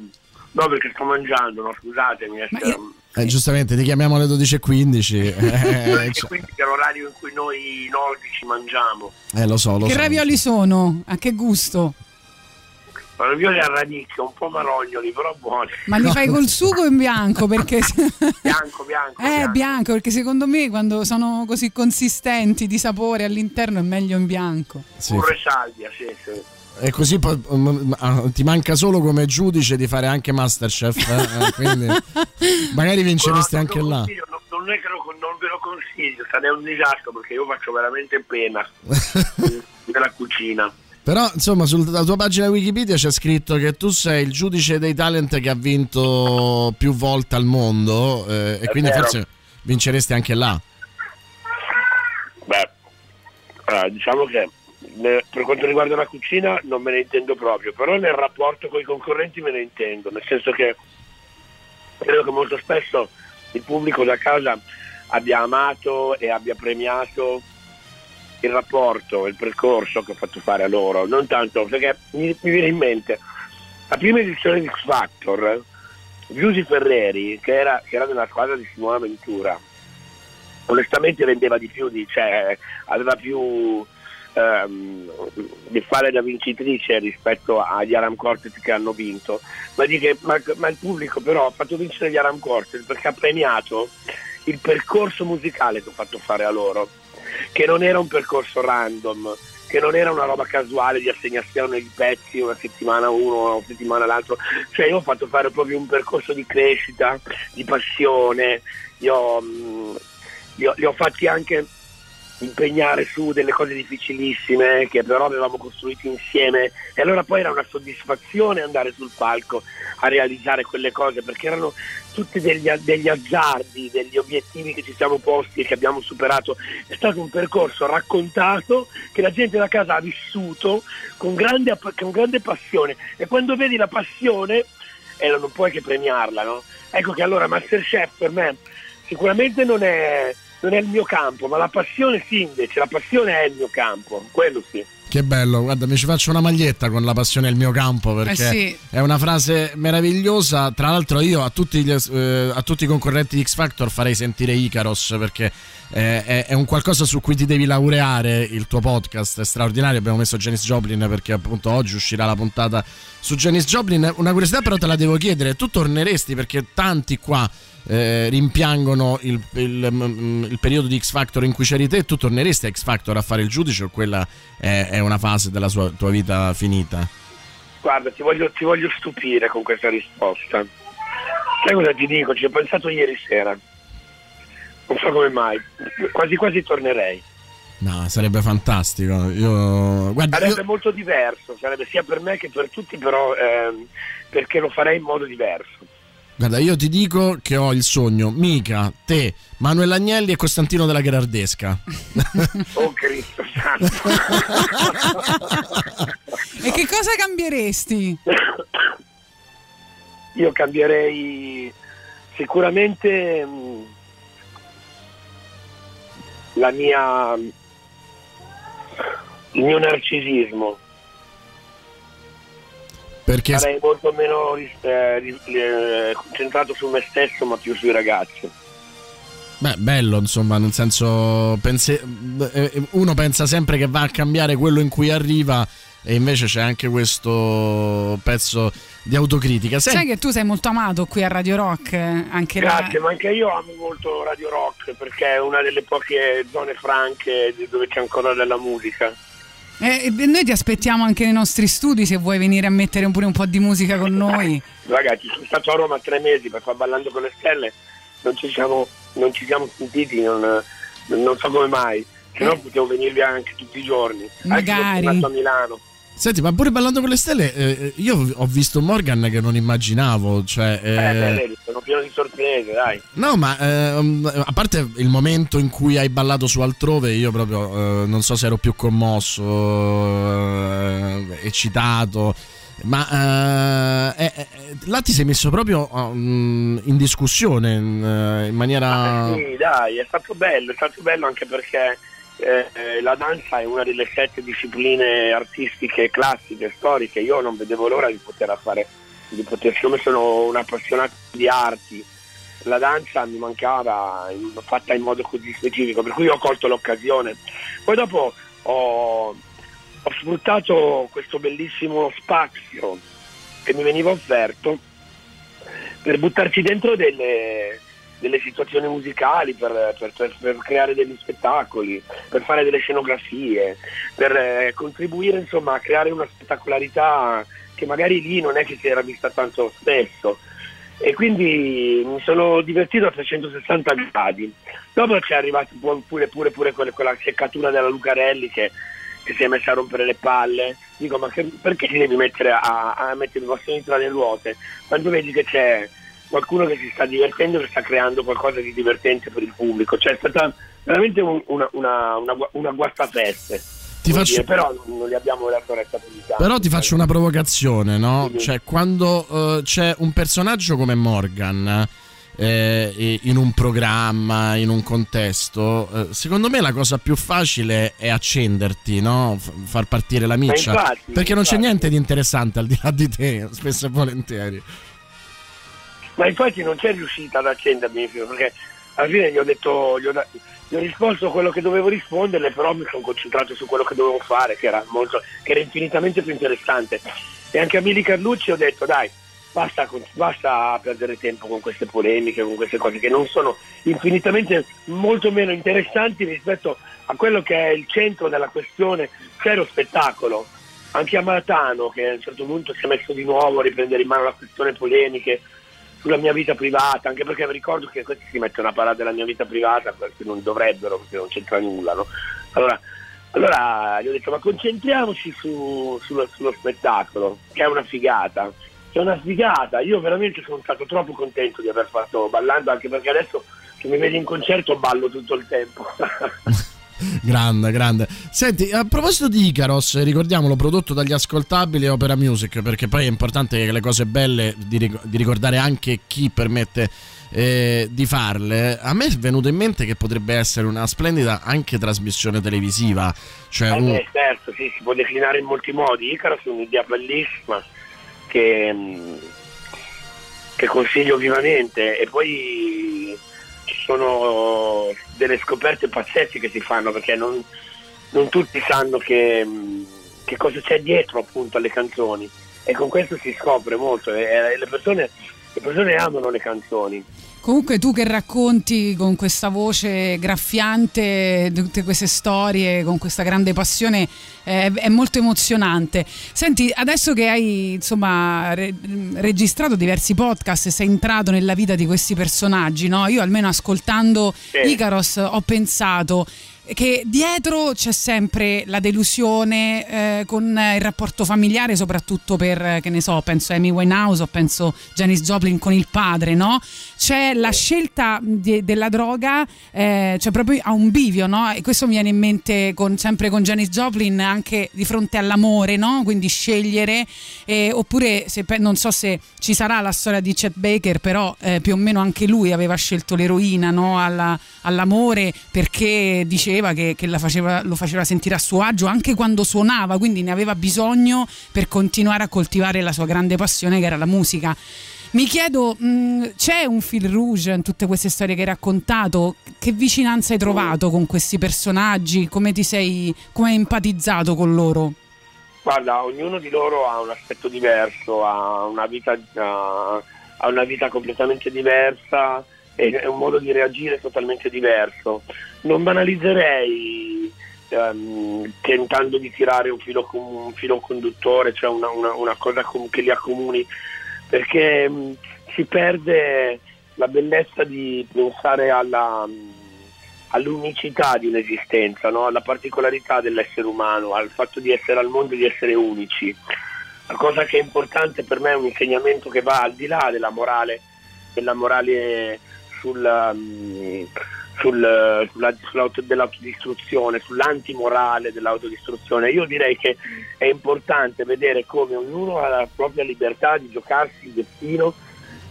no, perché sto mangiando, no, scusatemi. è che- Eh, giustamente, ti chiamiamo alle 12.15. Eh, e cioè- quindi è l'orario in cui noi nordici mangiamo. eh, lo so, lo che so. ravioli sono? A che gusto? Ma ravioli a radicchio, un po' marognoli, però buoni. Ma li fai (laughs) col sugo o in bianco? Perché bianco, bianco. Eh, bianco, perché secondo me quando sono così consistenti di sapore all'interno è meglio in bianco. Sì. Pure salvia, sì, sì. E così poi, mm, ah, ti manca solo come giudice di fare anche Masterchef. eh, eh, quindi (laughs) magari vinceresti anche là. Non, è che lo- non ve lo consiglio, è un disastro perché io faccio veramente pena nella (laughs) cucina. Però, insomma, sulla tua pagina Wikipedia c'è scritto che tu sei il giudice dei talent che ha vinto più volte al mondo. eh, e quindi vero. forse vinceresti anche là. Beh, allora, diciamo che per quanto riguarda la cucina non me ne intendo proprio, però nel rapporto con i concorrenti me ne intendo, nel senso che credo che molto spesso il pubblico da casa abbia amato e abbia premiato il rapporto, il percorso che ho fatto fare a loro, non tanto perché mi, mi viene in mente la prima edizione di X Factor, Giusy Ferreri, che era, che era nella squadra di Simona Ventura, onestamente rendeva di più, di, cioè, aveva più ehm, di fare da vincitrice rispetto agli Aram Quartet che hanno vinto, ma, che- ma- ma il pubblico però ha fatto vincere gli Aram Quartet perché ha premiato il percorso musicale che ho fatto fare a loro, che non era un percorso random, che non era una roba casuale di assegnazione di pezzi una settimana uno, una settimana l'altro, cioè io ho fatto fare proprio un percorso di crescita, di passione, io, mh, li, ho, li ho fatti anche impegnare su delle cose difficilissime che però avevamo costruito insieme e allora poi era una soddisfazione andare sul palco a realizzare quelle cose perché erano tutti degli, degli azzardi, degli obiettivi che ci siamo posti e che abbiamo superato. È stato un percorso raccontato che la gente da casa ha vissuto con grande, con grande passione e quando vedi la passione eh, non puoi che premiarla, no? Ecco che allora Masterchef per me sicuramente non è, non è il mio campo, ma la passione sì invece, la passione è il mio campo, quello sì. Che bello, guarda, mi ci faccio una maglietta con la passione è il mio campo perché Eh sì. è una frase meravigliosa. Tra l'altro, io a tutti, gli, eh, a tutti i concorrenti di X Factor farei sentire Icaros perché eh, è, è un qualcosa su cui ti devi laureare. Il tuo podcast è straordinario. Abbiamo messo Janis Joplin perché appunto oggi uscirà la puntata su Janis Joplin. Una curiosità, però, te la devo chiedere: tu torneresti perché tanti qua. Eh, rimpiangono il, il- mm, il periodo di X Factor in cui c'eri te, tu torneresti a X Factor a fare il giudice o quella è, è una fase della sua- tua vita finita? Guarda, ti voglio, ti voglio stupire con questa risposta. Sai cosa ti dico? Ci ho pensato ieri sera. Non so come mai. Quasi quasi tornerei. No, sarebbe fantastico. Io, guarda, io- Sarebbe molto diverso, sarebbe sia per me che per tutti, però ehm, perché lo farei in modo diverso. Guarda, io ti dico che ho il sogno, mica te, Manuel Agnelli e Costantino della Gherardesca. (laughs) Oh Cristo santo. (laughs) E che cosa cambieresti? Io cambierei sicuramente mh, la mia il mio narcisismo. Perché Sarei molto meno eh, eh, concentrato su me stesso ma più sui ragazzi. Beh, bello, insomma, nel senso, pense- eh, uno pensa sempre che va a cambiare quello in cui arriva e invece c'è anche questo pezzo di autocritica. Senti- Sai che tu sei molto amato qui a Radio Rock, eh, anche la- Grazie, ma anche io amo molto Radio Rock perché è una delle poche zone franche dove c'è ancora della musica. Eh, noi ti aspettiamo anche nei nostri studi se vuoi venire a mettere pure un po' di musica con noi. (laughs) Ragazzi, sono stato a Roma tre mesi per far Ballando con le Stelle, non ci siamo, non ci siamo sentiti, non, non so come mai, se no potevo venirvi anche tutti i giorni. Anche Magari. sono tornato a Milano. Senti, ma pure ballando con le stelle, eh, io ho visto Morgan che non immaginavo. Cioè, Eh, eh, sono pieno di sorprese, dai. No, ma ehm, a parte il momento in cui hai ballato su altrove, io proprio eh, non so se ero più commosso, eh, eccitato. Ma eh, eh, eh, là ti sei messo proprio mm, in discussione in, eh, in maniera. Sì, dai, è stato bello, è stato bello anche perché eh, eh, la danza è una delle sette discipline artistiche classiche, storiche. Io non vedevo l'ora di poter fare, di poter, siccome sono un appassionato di arti, la danza mi mancava in- fatta in modo così specifico, per cui ho colto l'occasione. Poi dopo ho, ho sfruttato questo bellissimo spazio che mi veniva offerto per buttarci dentro delle, delle situazioni musicali, per, per- per- per creare degli spettacoli, per fare delle scenografie, per eh, contribuire insomma a creare una spettacolarità che magari lì non è che si era vista tanto spesso. E quindi mi sono divertito a 360 gradi. Dopo c'è arrivata pure, pure, pure quella, seccatura della Lucarelli che, che si è messa a rompere le palle. Dico, ma che- perché ti devi mettere a, a mettere i bastoni tra le ruote? Quando vedi che c'è qualcuno che si sta divertendo, che sta creando qualcosa di divertente per il pubblico. Cioè è stata veramente un- una, una, una, una guastafeste. Ti faccio- dire, però non gli abbiamo dato retta pubblicità. Però ti faccio una provocazione, no? Cioè, quando eh, c'è un personaggio come Morgan eh, in un programma, in un contesto, eh, secondo me la cosa più facile è accenderti, no? F- far partire la miccia. infatti, perché non c'è infatti. niente di interessante al di là di te, (laughs) spesso e volentieri. Ma infatti non c'è riuscita ad accendermi perché alla fine gli ho detto, gli ho, gli ho risposto quello che dovevo risponderle, però mi sono concentrato su quello che dovevo fare, che era, molto, che era infinitamente più interessante. E anche a Mili Carlucci ho detto, dai, basta, basta perdere tempo con queste polemiche, con queste cose che non sono infinitamente molto meno interessanti rispetto a quello che è il centro della questione, cioè lo spettacolo. Anche a Maratano, che a un certo punto si è messo di nuovo a riprendere in mano la questione polemiche, sulla mia vita privata, anche perché vi ricordo che questi si mettono a parlare della mia vita privata, perché non dovrebbero, perché non c'entra nulla, no? Allora, allora gli ho detto, ma concentriamoci su- sullo, sullo spettacolo, che è una figata. È una figata, io veramente sono stato troppo contento di aver fatto ballando, anche perché adesso che mi vedi in concerto ballo tutto il tempo. (laughs) (laughs) Grande, grande. Senti, a proposito di Icaros, ricordiamolo, prodotto dagli ascoltabili Opera Music, perché poi è importante che le cose belle di, di ricordare anche chi permette eh, di farle. A me è venuto in mente che potrebbe essere una splendida anche trasmissione televisiva. Cioè Eh un- beh, certo, sì, si può declinare in molti modi. Icaros è un'idea bellissima che, mh, che consiglio vivamente e poi sono delle scoperte pazzesche che si fanno perché non, non tutti sanno che, mh, che cosa c'è dietro appunto alle canzoni e con questo si scopre molto e, e le, persone, le persone amano le canzoni. Comunque tu che racconti con questa voce graffiante tutte queste storie, con questa grande passione, eh, è molto emozionante. Senti, adesso che hai insomma re- registrato diversi podcast e sei entrato nella vita di questi personaggi, no? Io almeno ascoltando Sì. Icaros ho pensato che dietro c'è sempre la delusione eh, con il rapporto familiare, soprattutto per, che ne so, penso a Amy Winehouse o penso Janis Joplin con il padre, no? C'è la scelta di- della droga, eh, cioè proprio a un bivio, no? E questo mi viene in mente con- sempre con Janis Joplin anche di fronte all'amore, no? Quindi scegliere, eh, oppure se non so se ci sarà la storia di Chet Baker, però eh, più o meno anche lui aveva scelto l'eroina, no? Alla- all'amore perché diceva che, che faceva- lo faceva sentire a suo agio anche quando suonava, quindi ne aveva bisogno per continuare a coltivare la sua grande passione che era la musica. Mi chiedo, mh, c'è un fil rouge in tutte queste storie che hai raccontato? Che vicinanza hai trovato con questi personaggi? Come ti sei, come hai empatizzato con loro? Guarda, ognuno di loro ha un aspetto diverso, ha una vita, ha- una vita completamente diversa e un modo di reagire totalmente diverso. Non banalizzerei ehm, tentando di tirare un filo, un filo conduttore, cioè una, una- una cosa com- che li accomuni, perché mh, si perde la bellezza di pensare alla, mh, all'unicità di un'esistenza, no? alla particolarità dell'essere umano, al fatto di essere al mondo e di essere unici. La cosa che è importante per me è un insegnamento che va al di là della morale, della morale sul, mm, sul- sulla- sull'auto- dell'autodistruzione, sull'antimorale dell'autodistruzione. Io direi che è importante vedere come ognuno ha la propria libertà di giocarsi il destino,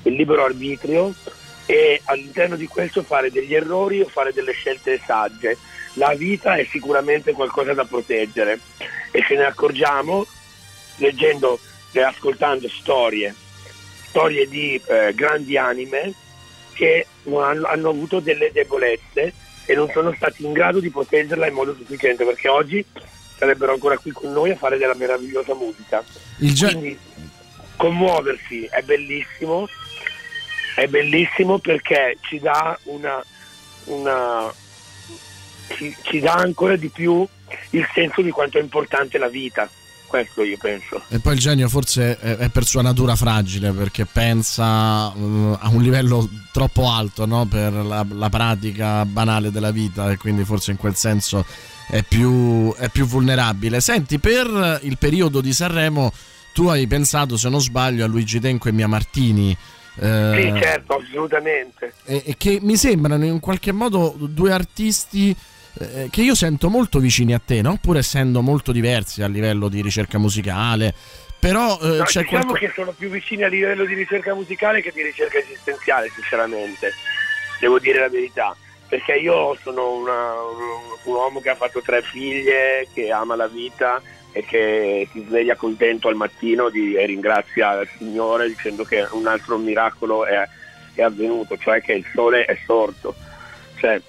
il libero arbitrio e all'interno di questo fare degli errori o fare delle scelte sagge. La vita è sicuramente qualcosa da proteggere e ce ne accorgiamo leggendo e ascoltando storie, storie di eh, grandi anime che non hanno, hanno avuto delle debolezze e non sono stati in grado di proteggerla in modo sufficiente perché oggi sarebbero ancora qui con noi a fare della meravigliosa musica. Il ge- Quindi commuoversi è bellissimo, è bellissimo perché ci dà una, una ci, ci dà ancora di più il senso di quanto è importante la vita. Questo io penso. E poi il genio forse è, per sua natura fragile perché pensa eh, a un livello troppo alto no? per la, la pratica banale della vita e quindi forse in quel senso è più, è più vulnerabile. Senti, per il periodo di Sanremo tu hai pensato, se non sbaglio, a Luigi Tenco e Mia Martini. eh, Sì, certo, assolutamente. e, e che mi sembrano in qualche modo due artisti eh, che io sento molto vicini a te, no? pur essendo molto diversi a livello di ricerca musicale. Però eh, No, c'è diciamo qualco- che sono più vicini a livello di ricerca musicale che di ricerca esistenziale, sinceramente. Devo dire la verità. Perché io sono una- un, uomo che ha fatto tre figlie, che ama la vita e che si sveglia contento al mattino di- e ringrazia il Signore dicendo che un altro miracolo è, è avvenuto, cioè che il sole è sorto. Cioè,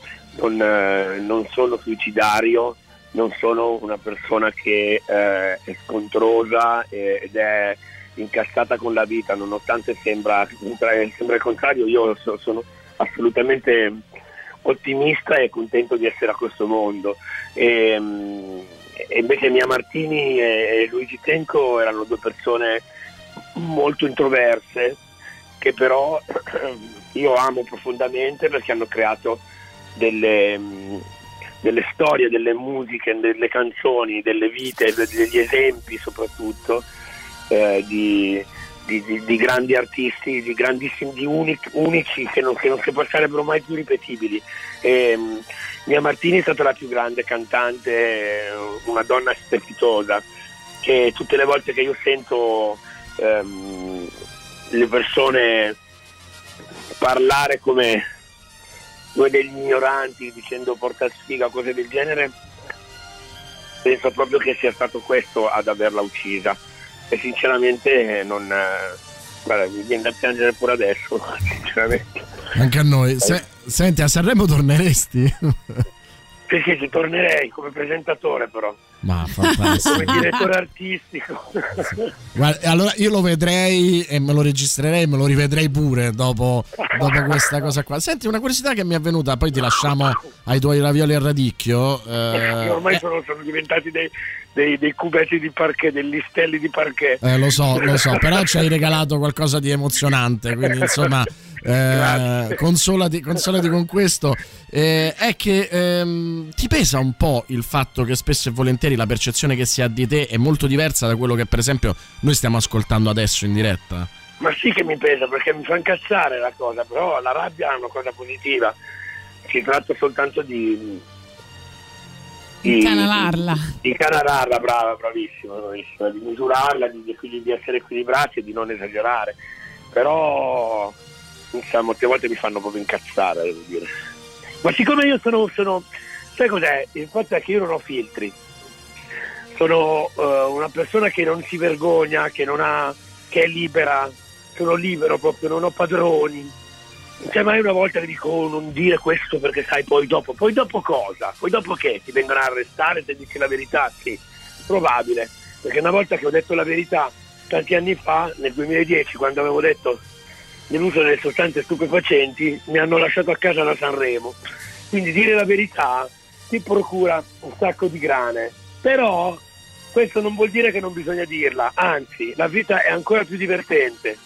non, eh, non sono suicidario, non sono una persona che eh, è scontrosa ed è incastrata con la vita, nonostante sembra, sembra il contrario, io so- sono assolutamente ottimista e contento di essere a questo mondo. E, mm, e invece Mia Martini e Luigi Tenco erano due persone molto introverse che però (clears throat) io amo profondamente perché hanno creato delle, mm, delle storie, delle musiche, delle canzoni, delle vite, de- degli esempi soprattutto eh, di, di- di- di grandi artisti, di grandissimi, di uni- unici che non, che non si sarebbero mai più ripetibili. E, mm, Mia Martini è stata la più grande cantante, eh, una donna strepitosa, che tutte le volte che io sento ehm, le persone parlare come due degli ignoranti dicendo porta sfiga cose del genere penso proprio che sia stato questo ad averla uccisa e sinceramente eh, non eh, guarda, mi viene da piangere pure adesso (laughs) sinceramente Anche a noi. Se- senti, a Sanremo torneresti? (laughs) sì sì ci tornerei come presentatore però Ma come fantastico. direttore artistico (laughs) Guarda, allora io lo vedrei e me lo registrerei, me lo rivedrei pure dopo, dopo questa cosa qua. Senti, una curiosità che mi è venuta, poi ti lasciamo ai tuoi ravioli al radicchio. eh, ormai sono, sono diventati dei, dei, dei cubetti di parquet degli listelli di parquet Eh, lo so, lo so, però ci hai regalato qualcosa di emozionante, quindi insomma, (laughs) eh, consolati, consolati con questo. Eh, è che ehm, ti pesa un po' il fatto che spesso e volentieri la percezione che si ha di te è molto diversa da quello che per esempio noi stiamo ascoltando adesso in diretta? Ma sì che mi pesa perché mi fa incazzare la cosa, però la rabbia è una cosa positiva. Si tratta soltanto di. di Incanalarla. Di incanalarla, brava, bravissima, bravissima, di misurarla, di, di- di essere equilibrati e di non esagerare. Però insomma, molte volte mi fanno proprio incazzare, devo dire. Ma siccome io sono, sono sai cos'è? Il fatto è che io non ho filtri. Sono eh, una persona che non si vergogna, che non ha, che è libera, sono libero proprio, non ho padroni. Non c'è mai una volta che dico "Oh, non dire questo perché sai poi dopo. Poi dopo cosa? Poi dopo che? Ti vengono a arrestare se dici la verità? Sì, probabile. Perché una volta che ho detto la verità tanti anni fa, nel 2010, quando avevo detto dell'uso delle sostanze stupefacenti, mi hanno lasciato a casa da Sanremo. Quindi dire la verità ti procura un sacco di grane. Però questo non vuol dire che non bisogna dirla, anzi, la vita è ancora più divertente.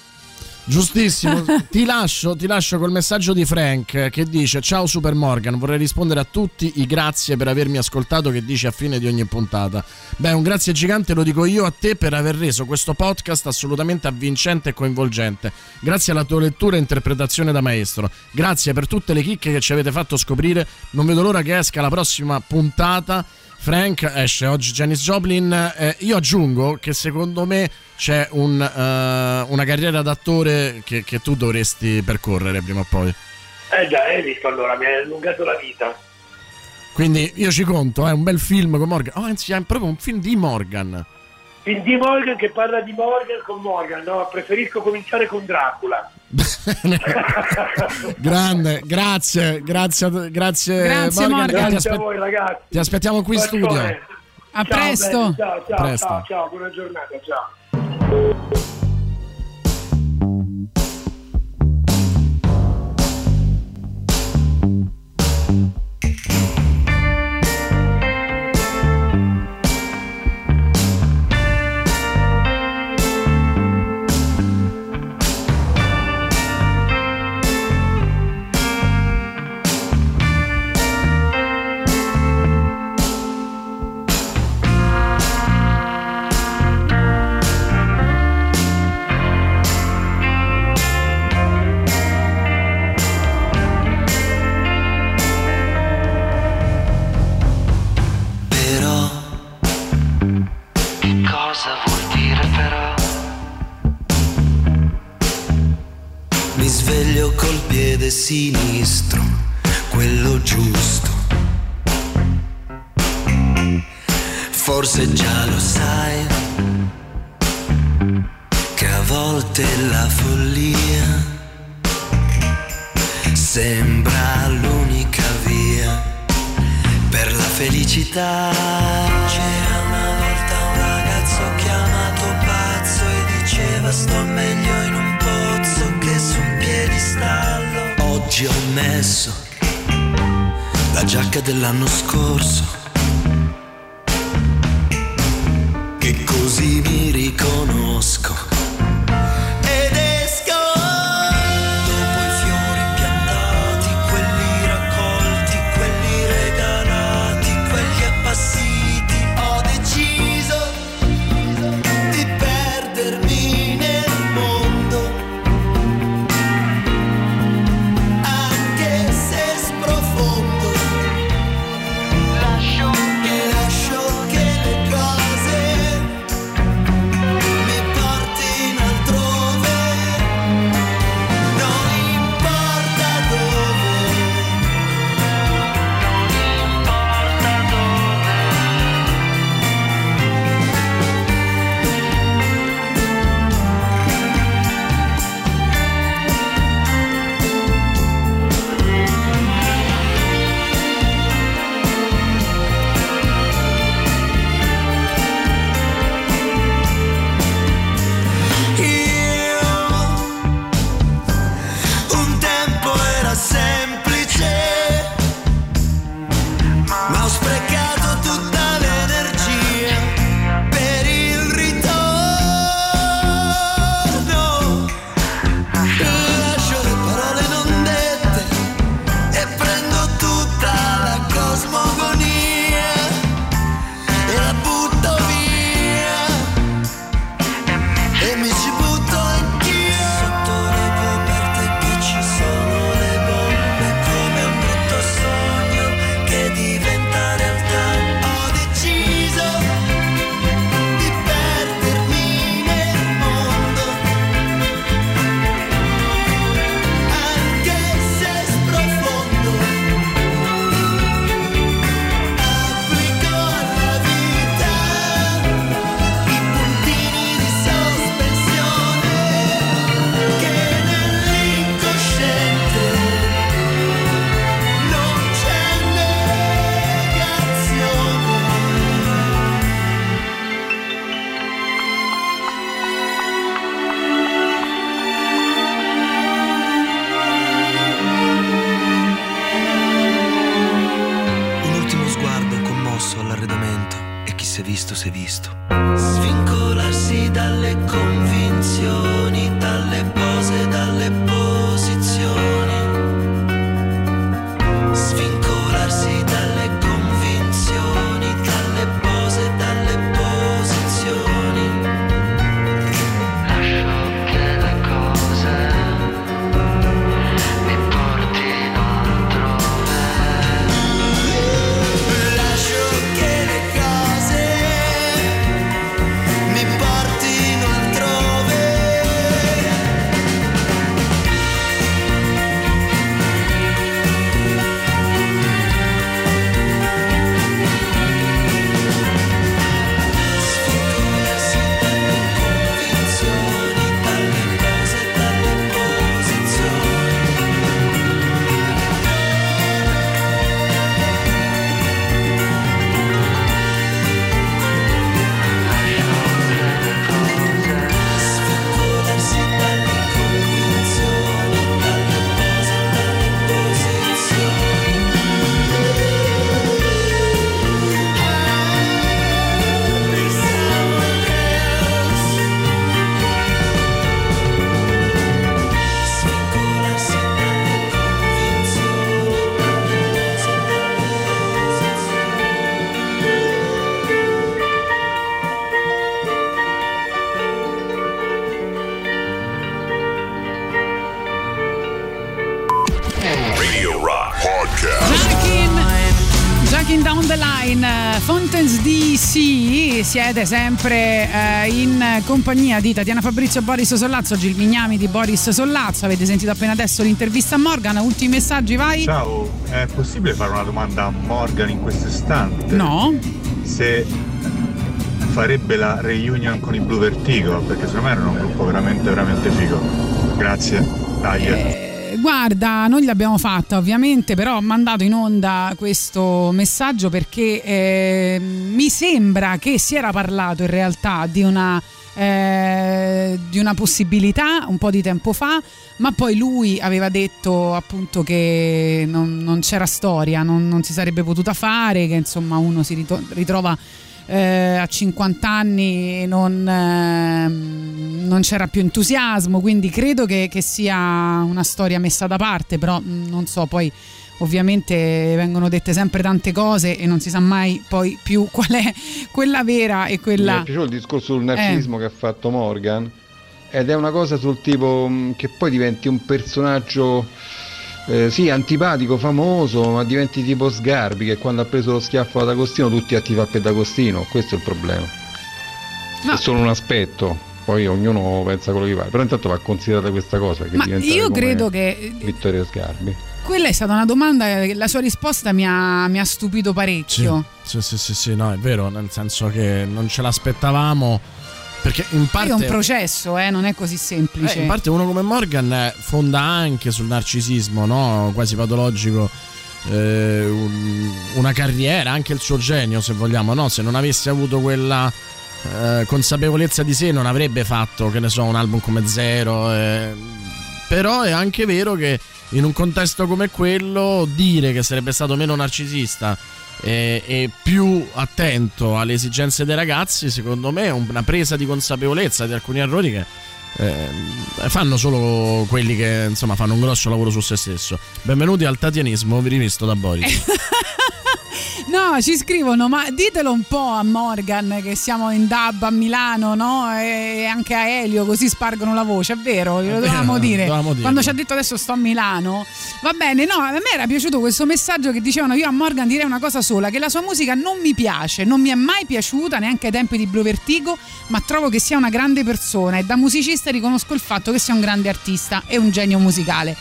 Giustissimo, (laughs) ti lascio, ti lascio col messaggio di Frank che dice Ciao Super Morgan, vorrei rispondere a tutti i grazie per avermi ascoltato che dice a fine di ogni puntata. Beh, un grazie gigante lo dico io a te per aver reso questo podcast assolutamente avvincente e coinvolgente. Grazie alla tua lettura e interpretazione da maestro. Grazie per tutte le chicche che ci avete fatto scoprire. Non vedo l'ora che esca la prossima puntata. Frank esce oggi Janis Joplin. Eh, io aggiungo che secondo me c'è un, eh, una carriera d'attore che, che tu dovresti percorrere prima o poi. Eh già, hai visto allora, mi hai allungato la vita. Quindi io ci conto, è un bel film con Morgan. Oh, anzi, è proprio un film di Morgan. Film di Morgan che parla di Morgan con Morgan, no? Preferisco cominciare con Dracula. (laughs) Grande, grazie, grazie, a- grazie, Grazie, Morgan. Ti, Grazie aspe- a voi ragazzi. ti aspettiamo qui in studio. A Ciao, presto. belli, Ciao, ciao, Presto. ciao, ciao, buona giornata, ciao. Sinistro, quello giusto. Forse già lo sai che a volte la follia sembra l'unica via per la felicità. Oggi ho messo la giacca dell'anno scorso. Che così mi riconosco. Siete sempre eh, in compagnia di Tatiana Fabrizio Boris Sollazzo, Gil Mignami di Boris Sollazzo, avete sentito appena adesso l'intervista a Morgan, ultimi messaggi, vai? Ciao, è possibile fare una domanda a Morgan in questo istante? No. Se farebbe la reunion con i Blue Vertigo, perché secondo me erano un gruppo veramente, veramente figo. Grazie. Dai. Eh, Guarda, noi l'abbiamo fatta ovviamente, però ho mandato in onda questo messaggio perché eh, mi sembra che si era parlato in realtà di una, eh, di una possibilità un po' di tempo fa, ma poi lui aveva detto appunto che non, non c'era storia, non, non si sarebbe potuta fare, che insomma uno si rito- ritrova eh, a 50 anni e non, ehm, non c'era più entusiasmo, quindi credo che, che sia una storia messa da parte, però mh, non so, poi ovviamente vengono dette sempre tante cose e non si sa mai poi più (laughs) qual è quella vera e Mi quella... è piaciuto il discorso sul narcisismo che ha fatto Morgan ed è una cosa sul tipo mh, che poi diventi un personaggio eh, sì antipatico, famoso, ma diventi tipo Sgarbi che quando ha preso lo schiaffo ad Agostino tutti attivi a Pedagostino, questo è il problema. È solo un aspetto, poi ognuno pensa quello che pare, però intanto va considerata questa cosa che Ma diventa io credo che Vittorio Sgarbi. Quella è stata una domanda, che la sua risposta mi ha, mi ha stupito Sì, parecchio. sì, sì, sì, sì, no, è vero, nel senso che non ce l'aspettavamo. Perché in Poi è un parte. processo, eh, non è così semplice. Eh, in parte uno come Morgan eh, fonda anche sul narcisismo, no? quasi patologico, eh, un- una carriera, anche il suo genio se vogliamo, no? se non avesse avuto quella eh, consapevolezza di sé non avrebbe fatto, che ne so, un album come Zero. Però è anche vero che in un contesto come quello dire che sarebbe stato meno narcisista e, e più attento alle esigenze dei ragazzi, secondo me è una presa di consapevolezza di alcuni errori che eh, fanno solo quelli che insomma fanno un grosso lavoro su se stesso. Benvenuti al tatianismo rivisto da Boris. (laughs) No, ci scrivono, ma ditelo un po' a Morgan che siamo in dub a Milano, no? E anche a Elio, così spargono la voce, è vero? Lo vero, dovevamo dire. dovevamo. Quando ci ha detto adesso sto a Milano. Va bene, no, a me era piaciuto questo messaggio che dicevano io a Morgan direi una cosa sola, che la sua musica non mi piace, non mi è mai piaciuta neanche ai tempi di Blue Vertigo, ma trovo che sia una grande persona e da musicista riconosco il fatto che sia un grande artista e un genio musicale.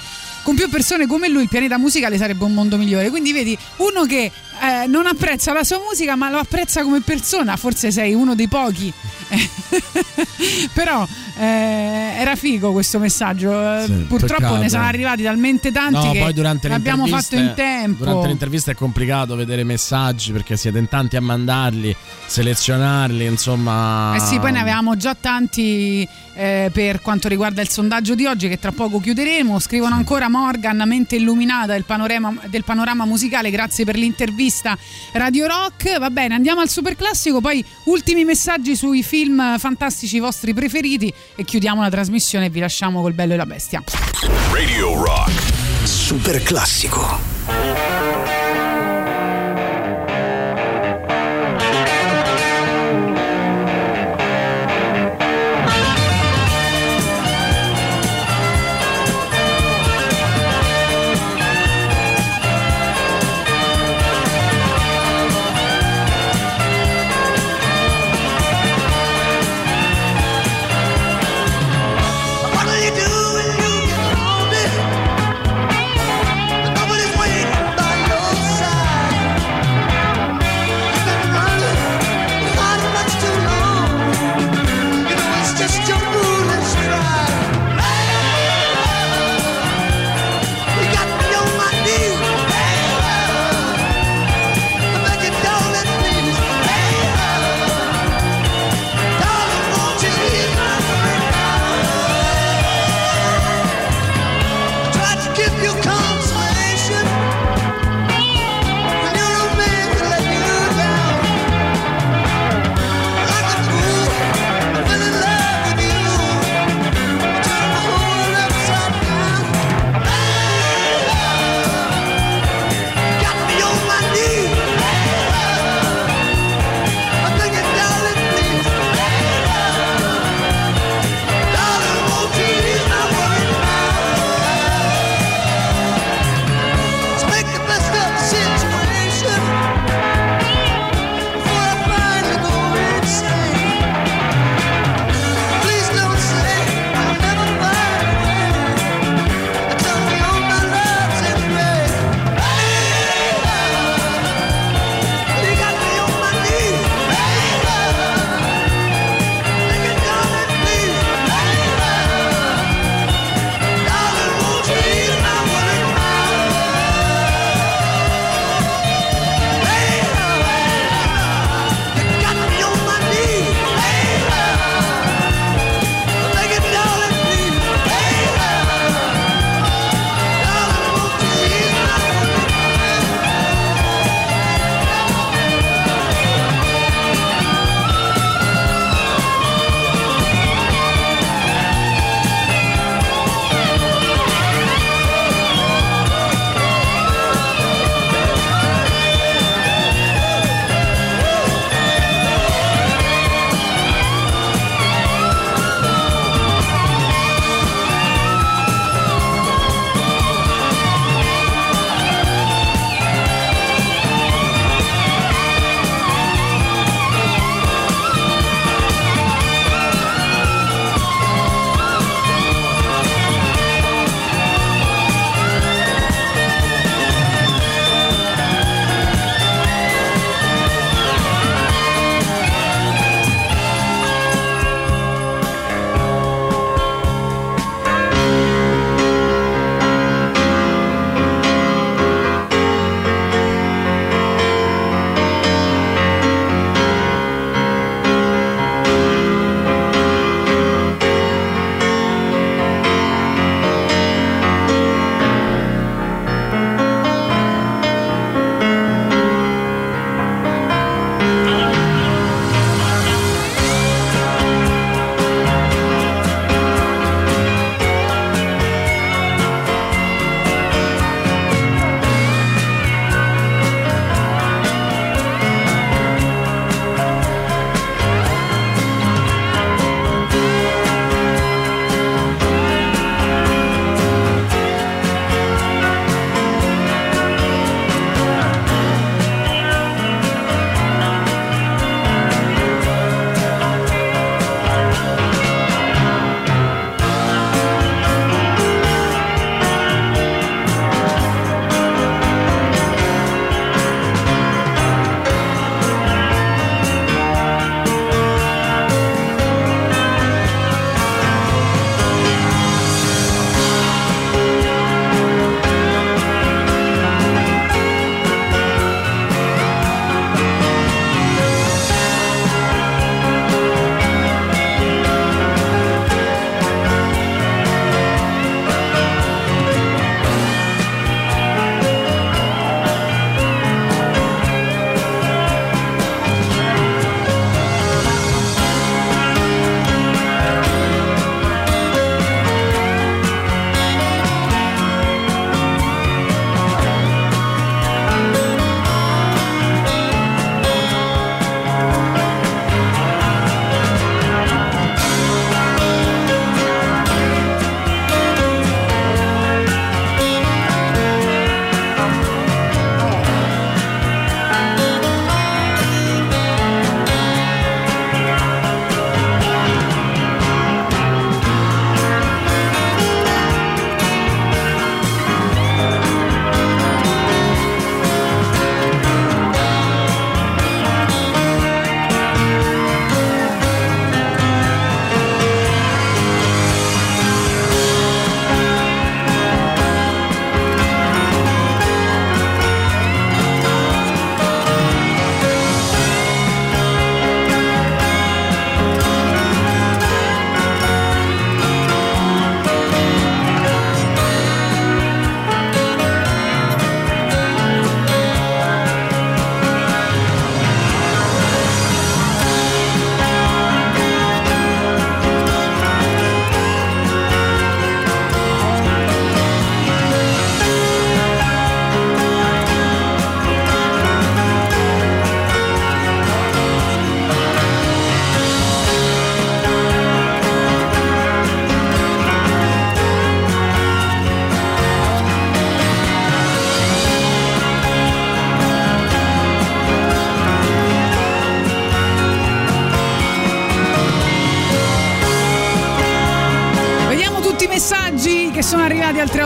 Con più persone come lui il pianeta musicale sarebbe un mondo migliore. Quindi vedi, uno che eh, non apprezza la sua musica ma lo apprezza come persona, forse sei uno dei pochi. (laughs) Però eh, era figo questo messaggio. Eh, Sì, Purtroppo peccato. ne sono arrivati talmente tanti No, che poi durante l'abbiamo fatto in tempo. Durante l'intervista è complicato vedere messaggi perché siete in tanti a mandarli, selezionarli, insomma. Eh sì, poi ne avevamo già tanti eh, per quanto riguarda il sondaggio di oggi che tra poco chiuderemo. Scrivono ancora Morgan, mente illuminata del panorama, del panorama musicale, grazie per l'intervista Radio Rock. Va bene, andiamo al super classico, poi ultimi messaggi sui film fantastici vostri preferiti. e chiudiamo la trasmissione e vi lasciamo col bello e la bestia. Radio Rock. Super classico.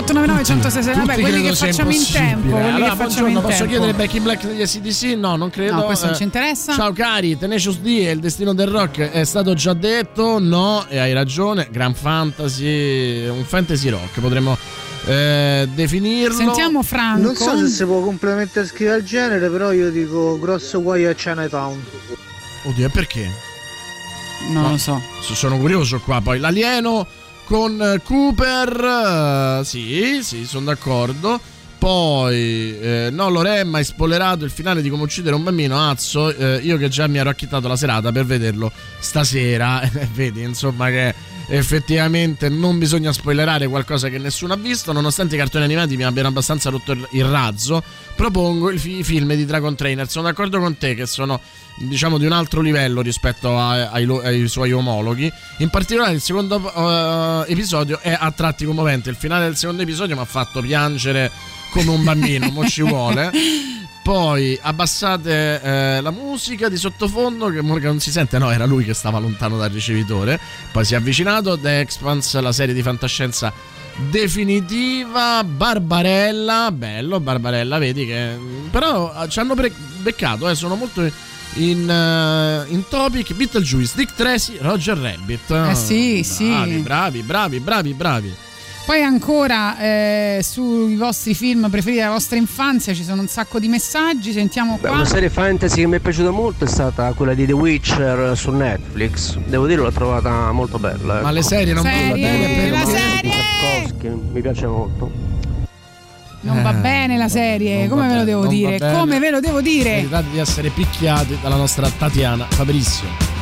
899 106 vabbè quelli che facciamo in tempo allora buongiorno posso tempo. chiedere Back in Black degli ACDC no non credo no questo non ci eh. interessa ciao cari Tenacious D e il destino del rock è stato già detto no e hai ragione gran fantasy un fantasy rock potremmo eh, definirlo. Sentiamo Franco. Non so se si può completamente scrivere il genere, però io dico grosso guai a Chinatown. Oddio, e perché? Non Ma lo so. Sono curioso qua. Poi l'alieno con Cooper. sì, sì, sono d'accordo. Poi, eh, no, Loremma hai spoilerato il finale di come uccidere un bambino. Azzo, eh, io che già mi ero acchittato la serata per vederlo stasera. (laughs) Vedi, insomma, che effettivamente non bisogna spoilerare qualcosa che nessuno ha visto. Nonostante i cartoni animati mi abbiano abbastanza rotto il, razzo, propongo fi- i film di Dragon Trainer. Sono d'accordo con te che sono diciamo di un altro livello rispetto a- ai, ai suoi omologhi. In particolare il secondo eh, episodio è a tratti commovente. Il finale del secondo episodio mi ha fatto piangere come un bambino, mo ci vuole. (laughs) Poi abbassate eh, la musica di sottofondo che Morgan non si sente, no, era lui che stava lontano dal ricevitore. Poi si è avvicinato, The Expanse, la serie di fantascienza definitiva, Barbarella, bello Barbarella, vedi che... Però eh, ci hanno pre- beccato, eh, sono molto in, eh, in topic, Beetlejuice, Dick Tracy, Roger Rabbit. Eh sì, sì. Bravi, bravi, bravi, bravi, bravi. Poi ancora eh, sui vostri film preferiti della vostra infanzia ci sono un sacco di messaggi, sentiamo Beh, qua. una serie fantasy che mi è piaciuta molto è stata quella di The Witcher su Netflix. Devo dire l'ho trovata molto bella. Ma ecco. le serie non vanno bene la per serie! Tarkovsky, mi piace molto. Non va Eh, bene la serie, come va ve lo devo va dire? Come ve lo devo dire? Di essere picchiati dalla nostra Tatiana Fabrizio.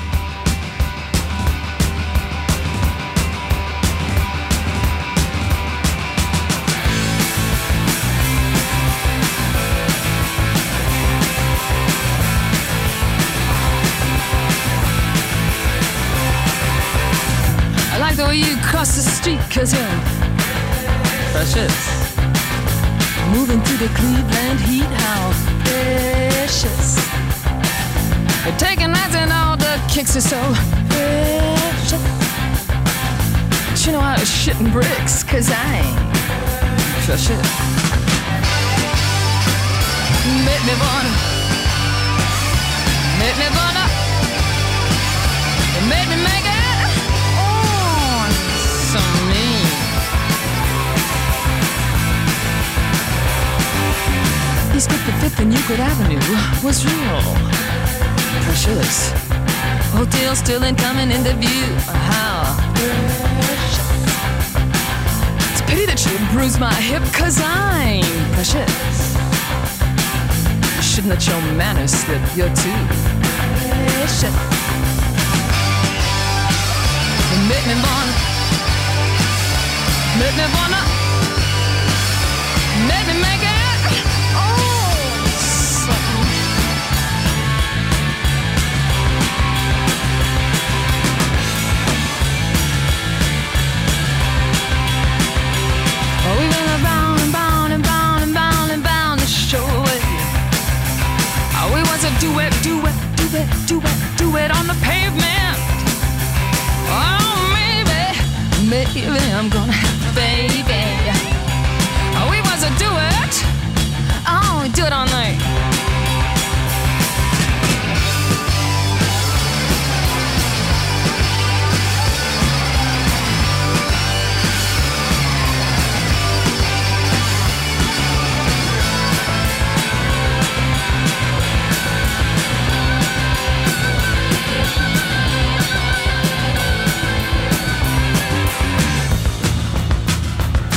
Way you cross the street, cause you're precious. Moving through the Cleveland heat, how precious. You're taking nights and all the kicks are so precious. But you know I was shitting bricks, cause I ain't precious. Make me wanna, make me wanna, East 55th and Euclid Avenue was real precious. Hotel still ain't incoming into view. How precious. It's a pity that you bruised my hip, cause I'm precious. You shouldn't let your manners slip, you're too precious. You make me wanna, make me do it, do it, on the pavement. Oh, maybe, maybe I'm gonna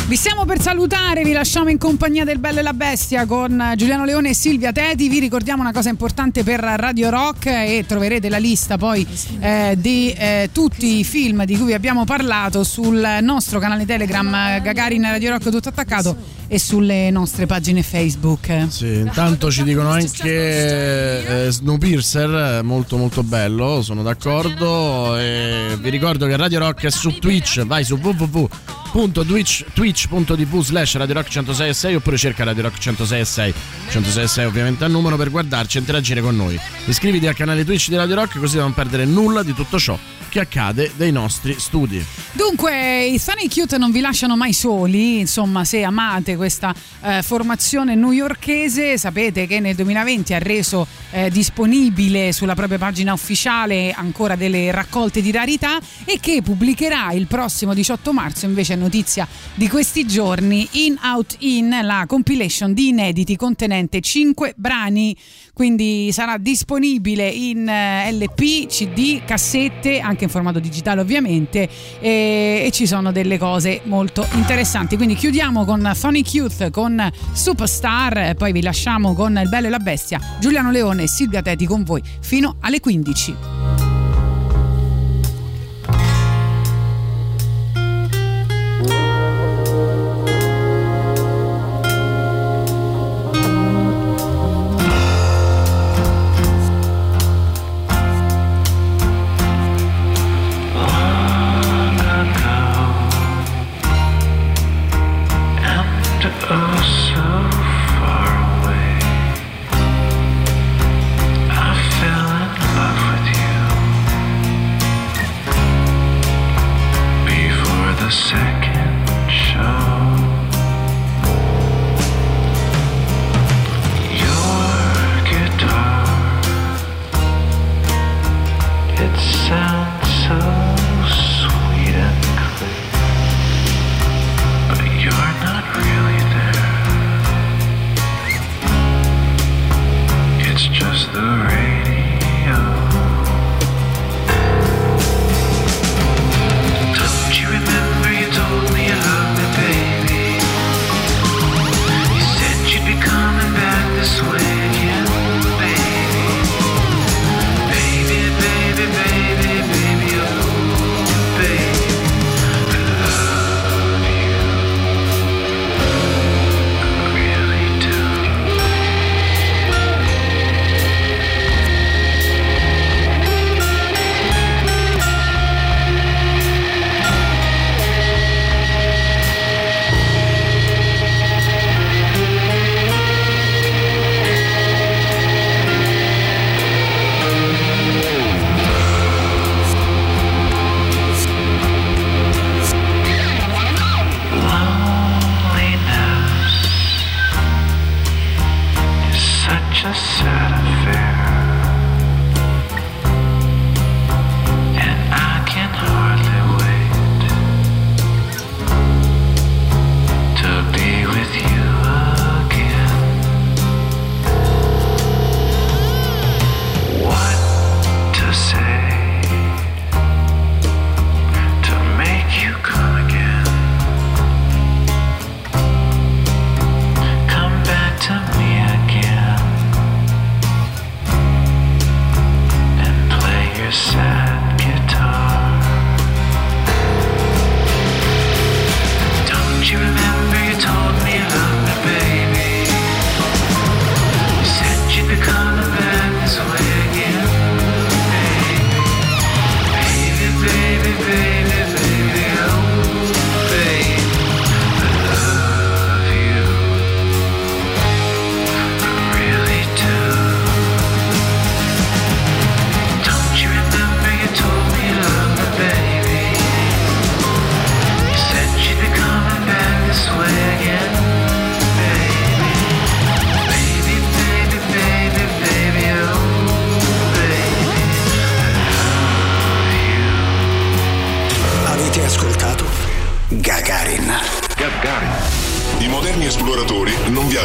Vi stiamo per salutare, vi lasciamo in compagnia del Bello e la Bestia con Giuliano Leone e Silvia Teti. Vi ricordiamo una cosa importante per Radio Rock e troverete la lista poi eh, di eh, tutti i film di cui vi abbiamo parlato sul nostro canale Telegram Gagarin Radio Rock tutto attaccato e sulle nostre pagine Facebook. Sì, intanto ci dicono anche eh, Snowpiercer, molto molto bello, sono d'accordo. E vi ricordo che Radio Rock è su Twitch, vai su www twitch, twitch.tv slash Radio Rock 106 oppure cerca Radio Rock 106 106 ovviamente al numero per guardarci e interagire con noi. Iscriviti al canale Twitch di Radio Rock così da non perdere nulla di tutto ciò che accade dai nostri studi. Dunque, i Sunny Cute non vi lasciano mai soli, insomma, se amate questa eh, formazione newyorkese, sapete che nel 2020 ha reso eh, disponibile sulla propria pagina ufficiale ancora delle raccolte di rarità e che pubblicherà il prossimo 18 marzo, invece notizia di questi giorni, In Out In, la compilation di inediti contenente 5 brani, quindi sarà disponibile in eh, LP, CD, cassette, anche in formato digitale ovviamente. E, e ci sono delle cose molto interessanti. Quindi chiudiamo con Sonic Youth con Superstar, poi vi lasciamo con Il Bello e la Bestia, Giuliano Leone e Silvia Teti con voi fino alle 15.